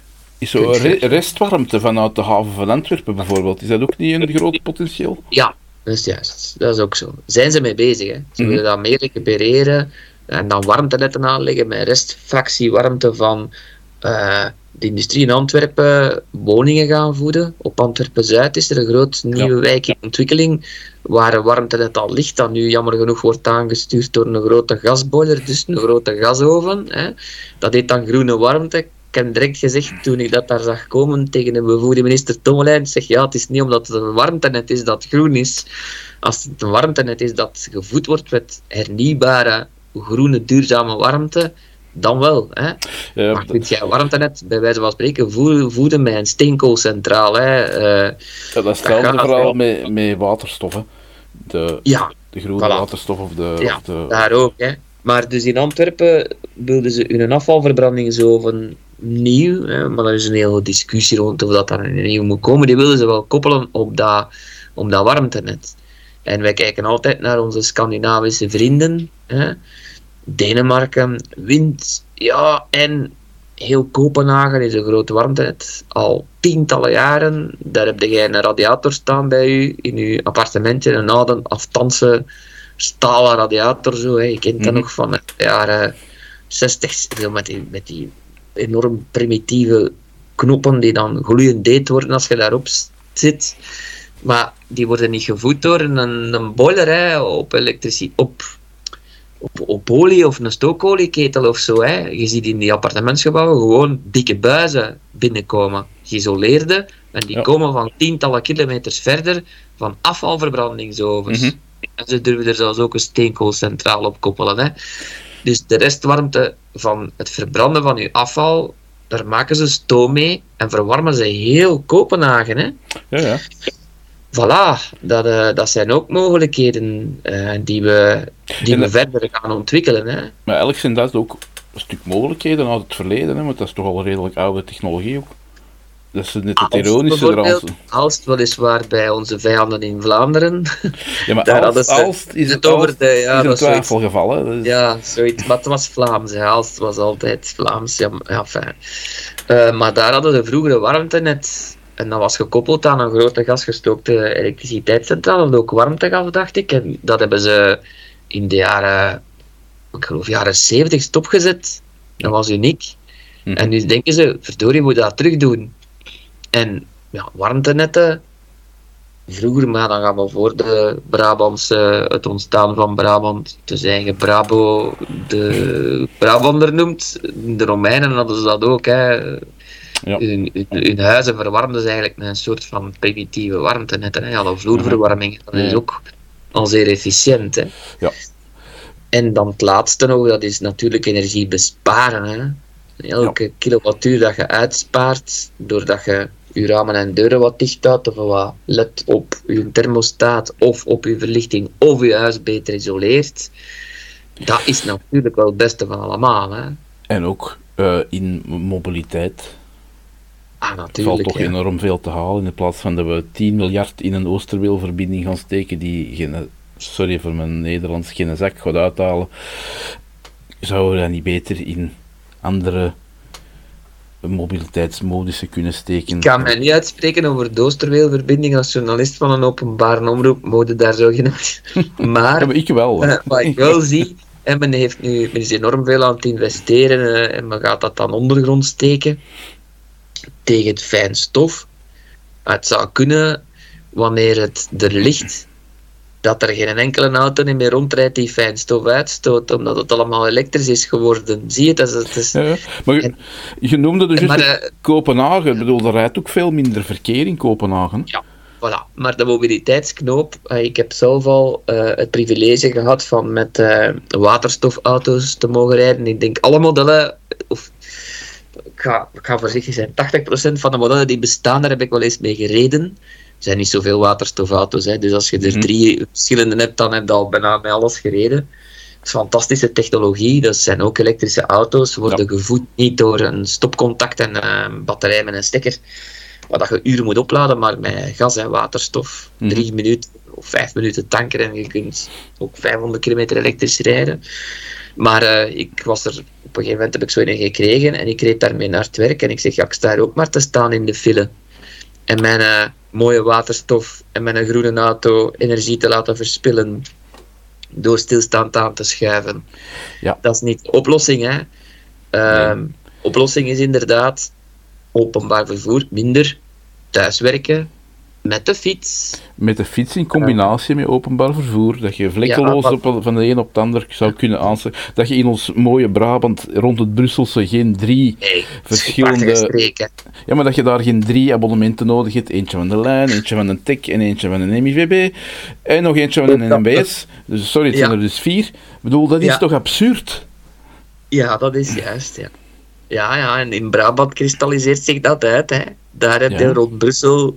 re- restwarmte vanuit de haven van Antwerpen bijvoorbeeld, is dat ook niet een groot potentieel? Ja, dat is juist. Dat is ook zo. Zijn ze mee bezig. Hè? Ze Mhm. willen dat meer recupereren en dan warmtenetten aanleggen met restfractie warmte van eh, de industrie in Antwerpen woningen gaan voeden. Op Antwerpen-Zuid is er een groot nieuwe wijk in ontwikkeling waar een warmtenet al ligt, dat nu jammer genoeg wordt aangestuurd door een grote gasboiler, dus een grote gasoven. Hè. Dat heet dan groene warmte. Ik heb direct gezegd toen ik dat daar zag komen tegen de bevoegde minister Tommelijn. zeg ja, het is niet omdat het een warmtenet is dat groen is. Als het een warmtenet is dat gevoed wordt met hernieuwbare, groene, duurzame warmte, dan wel. Hè. Ja, maar vind jij warmtenet, bij wijze van spreken, voeden, met een steenkoolcentraal. Hè. Eh, ja, dat is hetzelfde gaat vooral wel. met, met waterstof. Hè. De, ja, de groene Voilà. waterstof of de... Ja, of de daar ook. Hè. Maar dus in Antwerpen wilden ze hun afvalverbrandingsoven nieuw, hè, maar er is een hele discussie rond of dat daar nieuw moet komen. Die wilden ze wel koppelen op dat, op dat warmtenet. En wij kijken altijd naar onze Scandinavische vrienden. Hè. Denemarken, wind, ja, en heel Kopenhagen is een groot warmtenet. Al tientallen jaren. Daar heb jij een radiator staan bij u in uw appartementje. Een oude, aftanse stalen radiator. Zo, hè. Je kent dat Mhm. nog van de jaren 60. Zo met, die, met die enorm primitieve knoppen die dan gloeiend deed worden als je daarop zit. Maar die worden niet gevoed door een, een boiler hè, op elektriciteit. Op, op, op olie of een stookolieketel of zo. Hè. Je ziet in die appartementsgebouwen gewoon dikke buizen binnenkomen. Geïsoleerde. En die Ja. komen van tientallen kilometers verder van afvalverbrandingsovens. Mhm. En ze durven er zelfs ook een steenkoolcentraal op koppelen. Hè. Dus de restwarmte van het verbranden van je afval, daar maken ze stoom mee en verwarmen ze heel Kopenhagen. Hè. Ja, ja. Voilà, dat, eh, dat zijn ook mogelijkheden eh, die we, die En we dat- verder gaan ontwikkelen. Hè. Maar eigenlijk zijn dat ook een stuk mogelijkheden uit het verleden, hè, want dat is toch al redelijk oude technologie ook. Dat is net het ironische eraan. Aalst weliswaar bij onze vijanden in Vlaanderen. Ja, maar daar ze Aalst is, het over de- ja, is een dat is zoiets. twijfelgeval. Hè. Ja, zoiets. Maar het was Vlaams. Hè. Aalst was altijd Vlaams. Ja, fijn. Eh, maar daar hadden de vroegere warmtenet. En dat was gekoppeld aan een grote gasgestookte elektriciteitscentrale. Dat ook warmtegas, dacht ik. En dat hebben ze in de jaren, ik geloof jaren 70 stopgezet. Dat was uniek. Mhm. En nu denken ze, verdorie, we moeten dat terug doen. En ja, warmtenetten. Vroeger, maar dan gaan we voor de Brabantse, het ontstaan van Brabant, te zeggen Brabo de Brabander noemt. De Romeinen hadden ze dat ook. Hè. Ja. Hun, hun, hun huizen verwarmden ze eigenlijk met een soort van primitieve warmtenetten. Hè. De vloerverwarming dat is ook al zeer efficiënt. Hè. Ja. En dan het laatste nog, dat is natuurlijk energie besparen. Hè. Elke kilowattuur dat je uitspaart, doordat je je ramen en deuren wat dicht houdt, of wat let op je thermostaat, of op je verlichting, of je huis beter isoleert, dat is natuurlijk wel het beste van allemaal. Hè. En ook eh, in mobiliteit Ah, valt toch ja. enorm veel te halen. In plaats van dat we 10 miljard in een Oosterweelverbinding gaan steken, die geen, sorry voor mijn Nederlands, geen zak gaat uithalen, zouden we dat niet beter in andere mobiliteitsmodussen kunnen steken? Ik kan mij niet uitspreken over de Oosterweelverbinding als journalist van een openbare omroep, mode daar zo genoemd. Maar Ja, ik wel. hè. Eh, wat ik wel zie, en men, heeft nu, men is enorm veel aan het investeren eh, en men gaat dat dan ondergrond steken tegen het fijn stof. Maar het zou kunnen, wanneer het er ligt, dat er geen enkele auto niet meer rondrijdt die fijn stof uitstoot, omdat het allemaal elektrisch is geworden. Zie je, het is, Ja, ja. Maar je, je noemde dus maar, eh, Kopenhagen. Ik bedoel, er rijdt ook veel minder verkeer in Kopenhagen. Voilà, maar de mobiliteitsknoop, eh, ik heb zelf al eh, het privilege gehad van met eh, waterstofauto's te mogen rijden. Ik denk alle modellen, of ik ga, ik ga voorzichtig zijn, 80% van de modellen die bestaan, daar heb ik wel eens mee gereden. Er zijn niet zoveel waterstofauto's, hè, dus als je er Mhm. drie verschillende hebt, dan heb je al bijna met alles gereden. Het is fantastische technologie, dat zijn ook elektrische auto's, worden gevoed niet door een stopcontact en een batterij met een stekker waar dat je uren moet opladen, maar met gas en waterstof. Mhm. Drie minuten of vijf minuten tanken en je kunt ook 500 kilometer elektrisch rijden. Maar eh, ik was er, op een gegeven moment heb ik zo een gekregen en ik reed daarmee naar het werk en ik zeg, ja, ik sta hier ook maar te staan in de file. En mijn eh, mooie waterstof en mijn groene auto energie te laten verspillen door stilstaand aan te schuiven. Ja. Dat is niet de oplossing, hè. Ehm, Oplossing is inderdaad openbaar vervoer, minder thuiswerken, Met de fiets. Met de fiets in combinatie met openbaar vervoer, dat je vlekkeloos Ja, op, van de een op de ander zou kunnen aansluiten. Dat je in ons mooie Brabant rond het Brusselse geen drie Nee, verschillende... Ja, maar dat je daar geen drie abonnementen nodig hebt. Eentje van de lijn, eentje van een TIC en eentje van een MIVB. En nog eentje van een NMBS. Dus sorry, het zijn Ja. er dus vier. Ik bedoel, dat is Ja. toch absurd? Ja, dat is juist, ja. Ja, ja, en in Brabant kristalliseert zich dat uit, hè. Daar heb je rond Brussel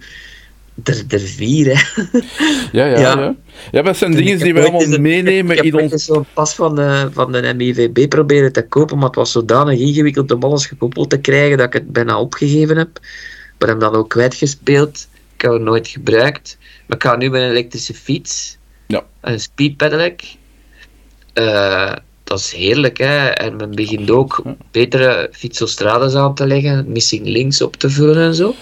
er, er vier, hè. Ja, ja, ja. Ja. Ja, dat zijn Ik dingen die we allemaal meenemen Ik heb in ons... eens zo'n pas van de, van de MIVB proberen te kopen, maar het was zodanig ingewikkeld om alles gekoppeld te krijgen dat ik het bijna opgegeven heb. Ik heb hem dan ook kwijtgespeeld. Ik heb het nooit gebruikt. Maar ik ga nu met een elektrische fiets. Ja. Een speedpedelec. Eh, dat is heerlijk, hè. En men begint ook betere fietsostrades aan te leggen, missing links op te vullen en zo.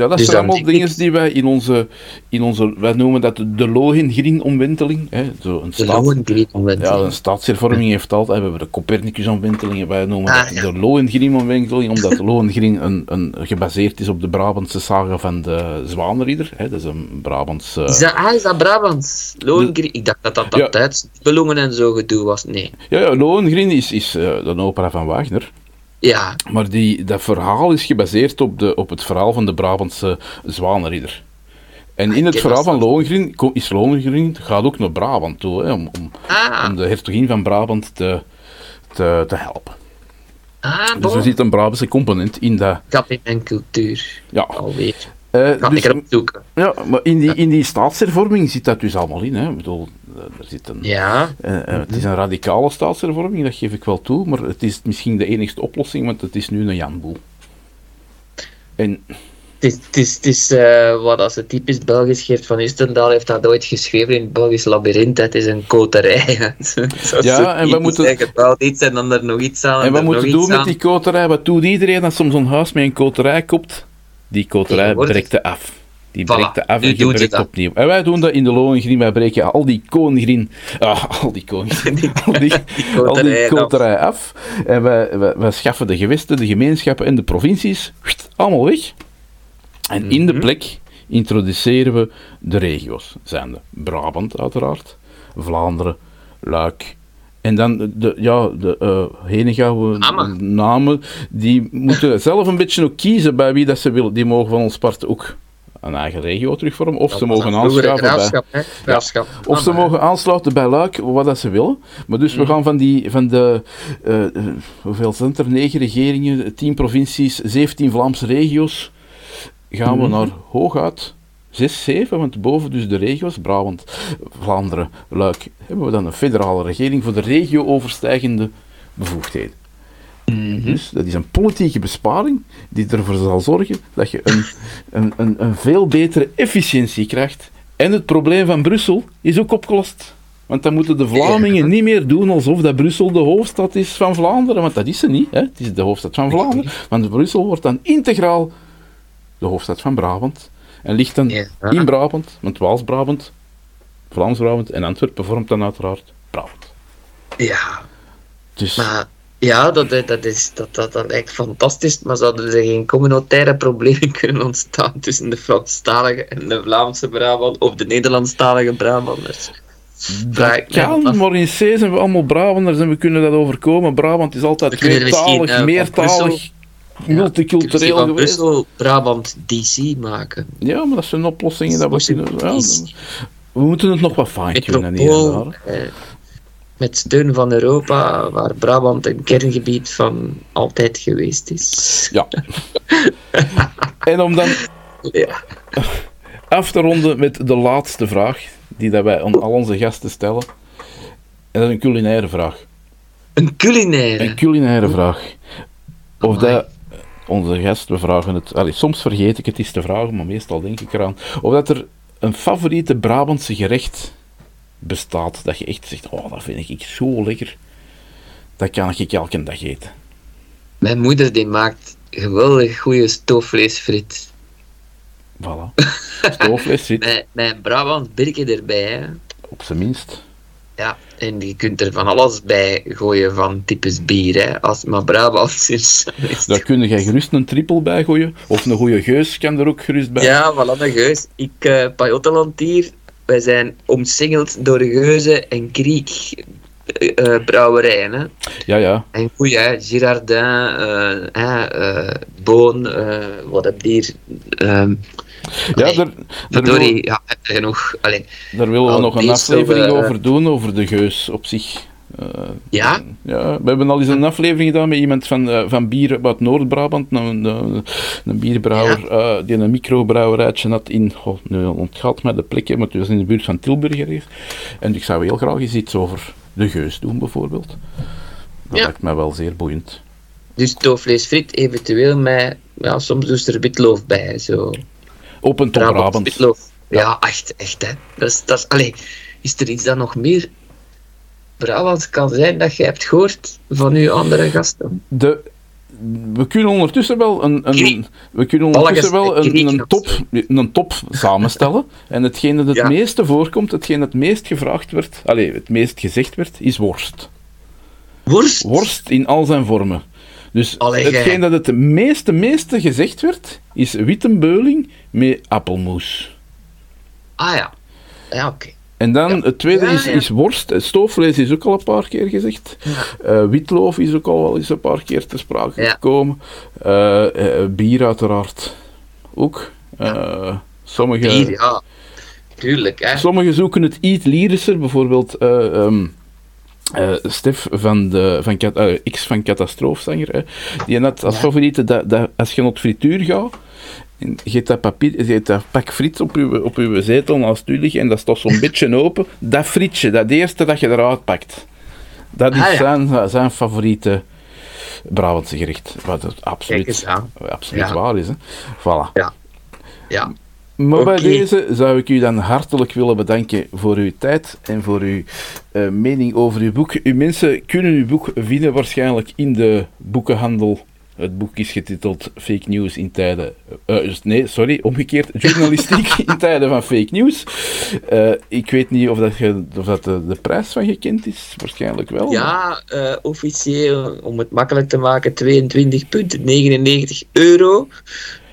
Ja, dat Dus zijn allemaal denk ik- dingen die wij in onze, in onze... Wij noemen dat de Lohengrin-omwenteling. hè, Zo een De Lohengrin-omwenteling. Ja, een staatshervorming heeft altijd, we hebben de Copernicus-omwenteling, en wij noemen Ah, dat ja. de Lohengrin-omwenteling, omdat Lohengrin een, een, gebaseerd is op de Brabantse saga van de Zwanenridder. Hè, dat is een Brabantse... Is dat, ah, is dat Brabants? Lohengrin? Ik dacht dat dat dat Ja. Duits Belongen en zo gedoe was. Nee. Ja, ja Lohengrin is, is eh, een opera van Wagner. Ja, Maar die, dat verhaal is gebaseerd op, de, op het verhaal van de Brabantse Zwanenridder. En in het verhaal van Lohengrin is Lohengrin gaat ook naar Brabant toe, hè, om, om, ah, om de hertogin van Brabant te, te, te helpen. ah Dus er zit een Brabantse component in dat. Had in mijn cultuur Ja, alweer. Eh, dus- ik erop zoeken. ja maar in die, in die staatshervorming zit dat dus allemaal in. Hè. Ik bedoel, eh, er zit een, Ja, eh, het is een radicale staatshervorming, dat geef ik wel toe, maar het is misschien de enigste oplossing, want het is nu een janboel. En het is, het is, het is wat als het typisch Belgisch Geert van Istendaal heeft dat ooit geschreven in het Belgisch labyrint. Het is een koterij. Ja, en we moeten- bouwt iets en dan er nog iets aan. En En, wat moeten doen met die koterij? Wat doet iedereen als soms zo'n huis met een koterij koopt? Die koterij breekt af. Die breekt af en je breekt opnieuw. En wij doen dat in de Lohengrin. Wij breken al die koongrin... Ah, al die koongrin... Die- al die, die al die koterij af. En wij, wij, wij schaffen de gewesten, de gemeenschappen en de provincies allemaal weg. En in de Mhm. plek introduceren we de regio's. Zijn de Brabant uiteraard, Vlaanderen, Luik... En dan de, ja, de uh, Henegouwen Namen. namen, die moeten zelf een beetje ook kiezen bij wie dat ze willen. Die mogen van ons part ook een eigen regio terugvormen, of Dat ze mogen aanschuiven bij... hè. Of ze Ah, maar- mogen aansluiten bij Luik, wat dat ze willen. Maar dus we gaan van, die, van de, eh, hoeveel zijn er? Negen regeringen, tien provincies, 17 Vlaamse regio's, gaan we naar hooguit zes, zeven, want boven dus de regio's, Brabant, Vlaanderen, Luik, hebben we dan een federale regering voor de regio-overstijgende bevoegdheden. Dus dat is een politieke besparing die ervoor zal zorgen dat je een, een, een, een veel betere efficiëntie krijgt. En het probleem van Brussel is ook opgelost. Want dan moeten de Vlamingen niet meer doen alsof dat Brussel de hoofdstad is van Vlaanderen. Want dat is ze niet. Hè? Het is de hoofdstad van Vlaanderen. Want Brussel wordt dan integraal de hoofdstad van Brabant. En ligt dan Ja. in Brabant, want Waals-Brabant, Vlaams-Brabant en Antwerpen vormt dan uiteraard Brabant. Ja, Dus maar ja, dat, dat, is, dat, dat, dat lijkt fantastisch, maar zouden er geen communautaire problemen kunnen ontstaan tussen de Franstalige en de Vlaamse Brabant of de Nederlandstalige Brabanders? Dat kan, maar in C zijn we allemaal Brabanders en we kunnen dat overkomen. Brabant is altijd tweetalig, eh, meertalig, multicultureel van geweest. Brussel Brabant DC maken. Ja, maar dat zijn oplossingen dat we Dat is kunnen... Ja, we moeten het nog wat fine-tunen hier en Metropool, daar. eh, met steun van Europa, waar Brabant een kerngebied van altijd geweest is. Ja. en om dan Ja. af te ronden met de laatste vraag, die dat wij aan al onze gasten stellen. En dat is een culinaire vraag. Een culinaire. Een culinaire vraag. Of dat onze gast, we vragen het, allee, soms vergeet ik het eens te vragen, maar meestal denk ik eraan. Of dat er een favoriete Brabantse gerecht bestaat, dat je echt zegt, oh, dat vind ik zo lekker. Dat kan ik elke dag eten. Mijn moeder die maakt geweldig goede stoofvleesfrit. Voilà. Stoofvlees zit Met, met een Brabant birken erbij. Hè. op zijn minst. Ja, en je kunt er van alles bij gooien van types bier, hè. Als het maar Brabants is. Daar kun je gerust een trippel bij gooien. Of een goede geus kan er ook gerust bij. Ja, voilà, een geus. Ik, uh, hier, wij zijn omsingeld door Geuze en Kriek eh, eh, brouwerijen. Hè. ja. ja. En goeie, hè, Girardin, hè, eh, Boon, wat heb je hier? ehm Ja, allee, daar, Verdorie, willen, ja, genoeg. Allee, daar willen we nog een aflevering zo, eh, over doen, over de geus op zich. Eh, ja? ja, we hebben al eens een aflevering gedaan met iemand van, eh, van bier uit Noord-Brabant, een, een, een bierbrouwer die een microbrouwerijtje had in, oh, nu ontgaat mij de plek, hè, maar het was in de buurt van Tilburg ergens. En ik zou heel graag eens iets over de geus doen, bijvoorbeeld. Dat Ja. lijkt mij wel zeer boeiend. Dus toofvlees friet eventueel met, ja, soms je er witloof bij. Zo. Op een Brabant. witloof. Ja, echt, echt. Hè. Dat is, dat is, allee, is er iets dat nog meer Brabants kan zijn dat je hebt gehoord van uw andere gasten? De, we kunnen ondertussen wel een, een, we kunnen ondertussen wel een, een, top, een top samenstellen. En hetgeen dat het Ja. meeste voorkomt, hetgeen dat het meest gevraagd werd, allez, het meest gezegd werd, is worst. Worst? Worst in al zijn vormen. Dus Allee, gij. hetgeen dat het meeste, meeste gezegd werd, is wittenbeuling met appelmoes. Ah ja. Ja, oké. En dan Ja. het tweede Ja, is, ja. is worst. Eh, Stoofvlees is ook al een paar keer gezegd. Eh, witloof is ook al wel eens een paar keer ter sprake Ja. gekomen. Eh, bier uiteraard ook. Sommige, Bier, ja. Tuurlijk, hè. sommigen zoeken het iets lyrischer. Bijvoorbeeld eh, eh, Stef van, de, van, eh, X van Catastroofzanger. hè. die had als Ja. favoriete dat, dat als je naar het frituur gaat... en Je hebt dat, papier, je hebt dat pak friet op je, op uw zetel naast u liggen en dat staat zo'n beetje open. Dat frietje, dat eerste dat je eruit pakt. Dat is Ah, ja. zijn, zijn favoriete Brabantse gerecht. Wat absoluut, absoluut Ja. waar is. Hè. Voilà. Ja. Maar bij deze zou ik u dan hartelijk willen bedanken voor uw tijd en voor uw eh, mening over uw boek. Uw mensen kunnen uw boek vinden waarschijnlijk in de boekenhandel. Het boek is getiteld Fake News in tijden... eh, dus nee, sorry, omgekeerd. Journalistiek in tijden van fake news. Eh, ik weet niet of, dat, of dat de, de prijs van gekend is. Waarschijnlijk wel. Ja, eh, officieel, om het makkelijk te maken, 22,99 euro.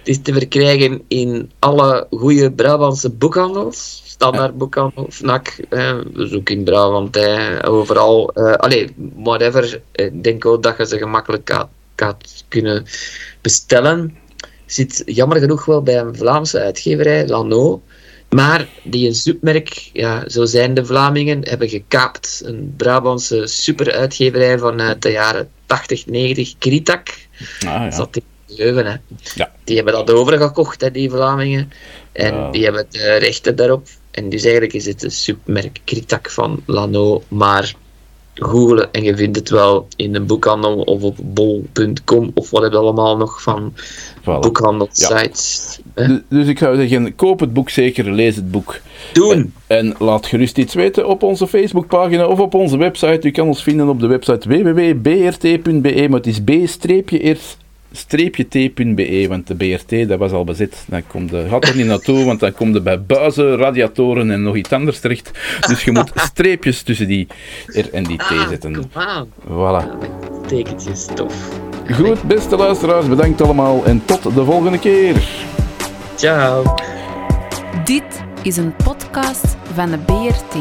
Het is te verkrijgen in alle goede Brabantse boekhandels. Standaard boekhandel, FNAC, eh, in Brabant, eh, overal. eh allee, whatever. Ik denk ook dat je ze gemakkelijk gaat, gaat kunnen bestellen. Zit jammer genoeg wel bij een Vlaamse uitgeverij, Lano. Maar die een soepmerk, ja, zo zijn de Vlamingen, hebben gekaapt. Een Brabantse superuitgeverij vanuit de jaren 80, 90, Kritak. Ah, ja. Zat in Leuven, hè. Ja. Die hebben dat overgekocht, hè, die Vlamingen. En Ja. die hebben de rechten daarop. En dus eigenlijk is het een submerk Kritak van Lano. Maar googelen en je vindt het wel in een boekhandel of op bol.com of wat heb je allemaal nog van Voilà. boekhandelsites. Dus, dus ik zou zeggen, koop het boek zeker, lees het boek. Doen! En laat gerust iets weten op onze Facebookpagina of op onze website. U kan ons vinden op de website www.brt.be, maar het is b-eerst t.be, want de BRT dat was al bezet. Dan komt de, gaat er niet naartoe, want dan komt er bij buizen, radiatoren en nog iets anders terecht. Dus je moet streepjes tussen die R en die T Ah, zetten. aan. Voilà. Tekentjes, tof. Goed, beste luisteraars, bedankt allemaal en tot de volgende keer. Ciao. Dit is een podcast van de BRT.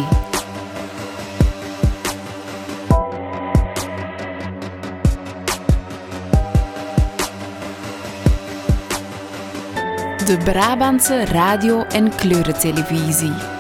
De Brabantse radio- en kleurentelevisie.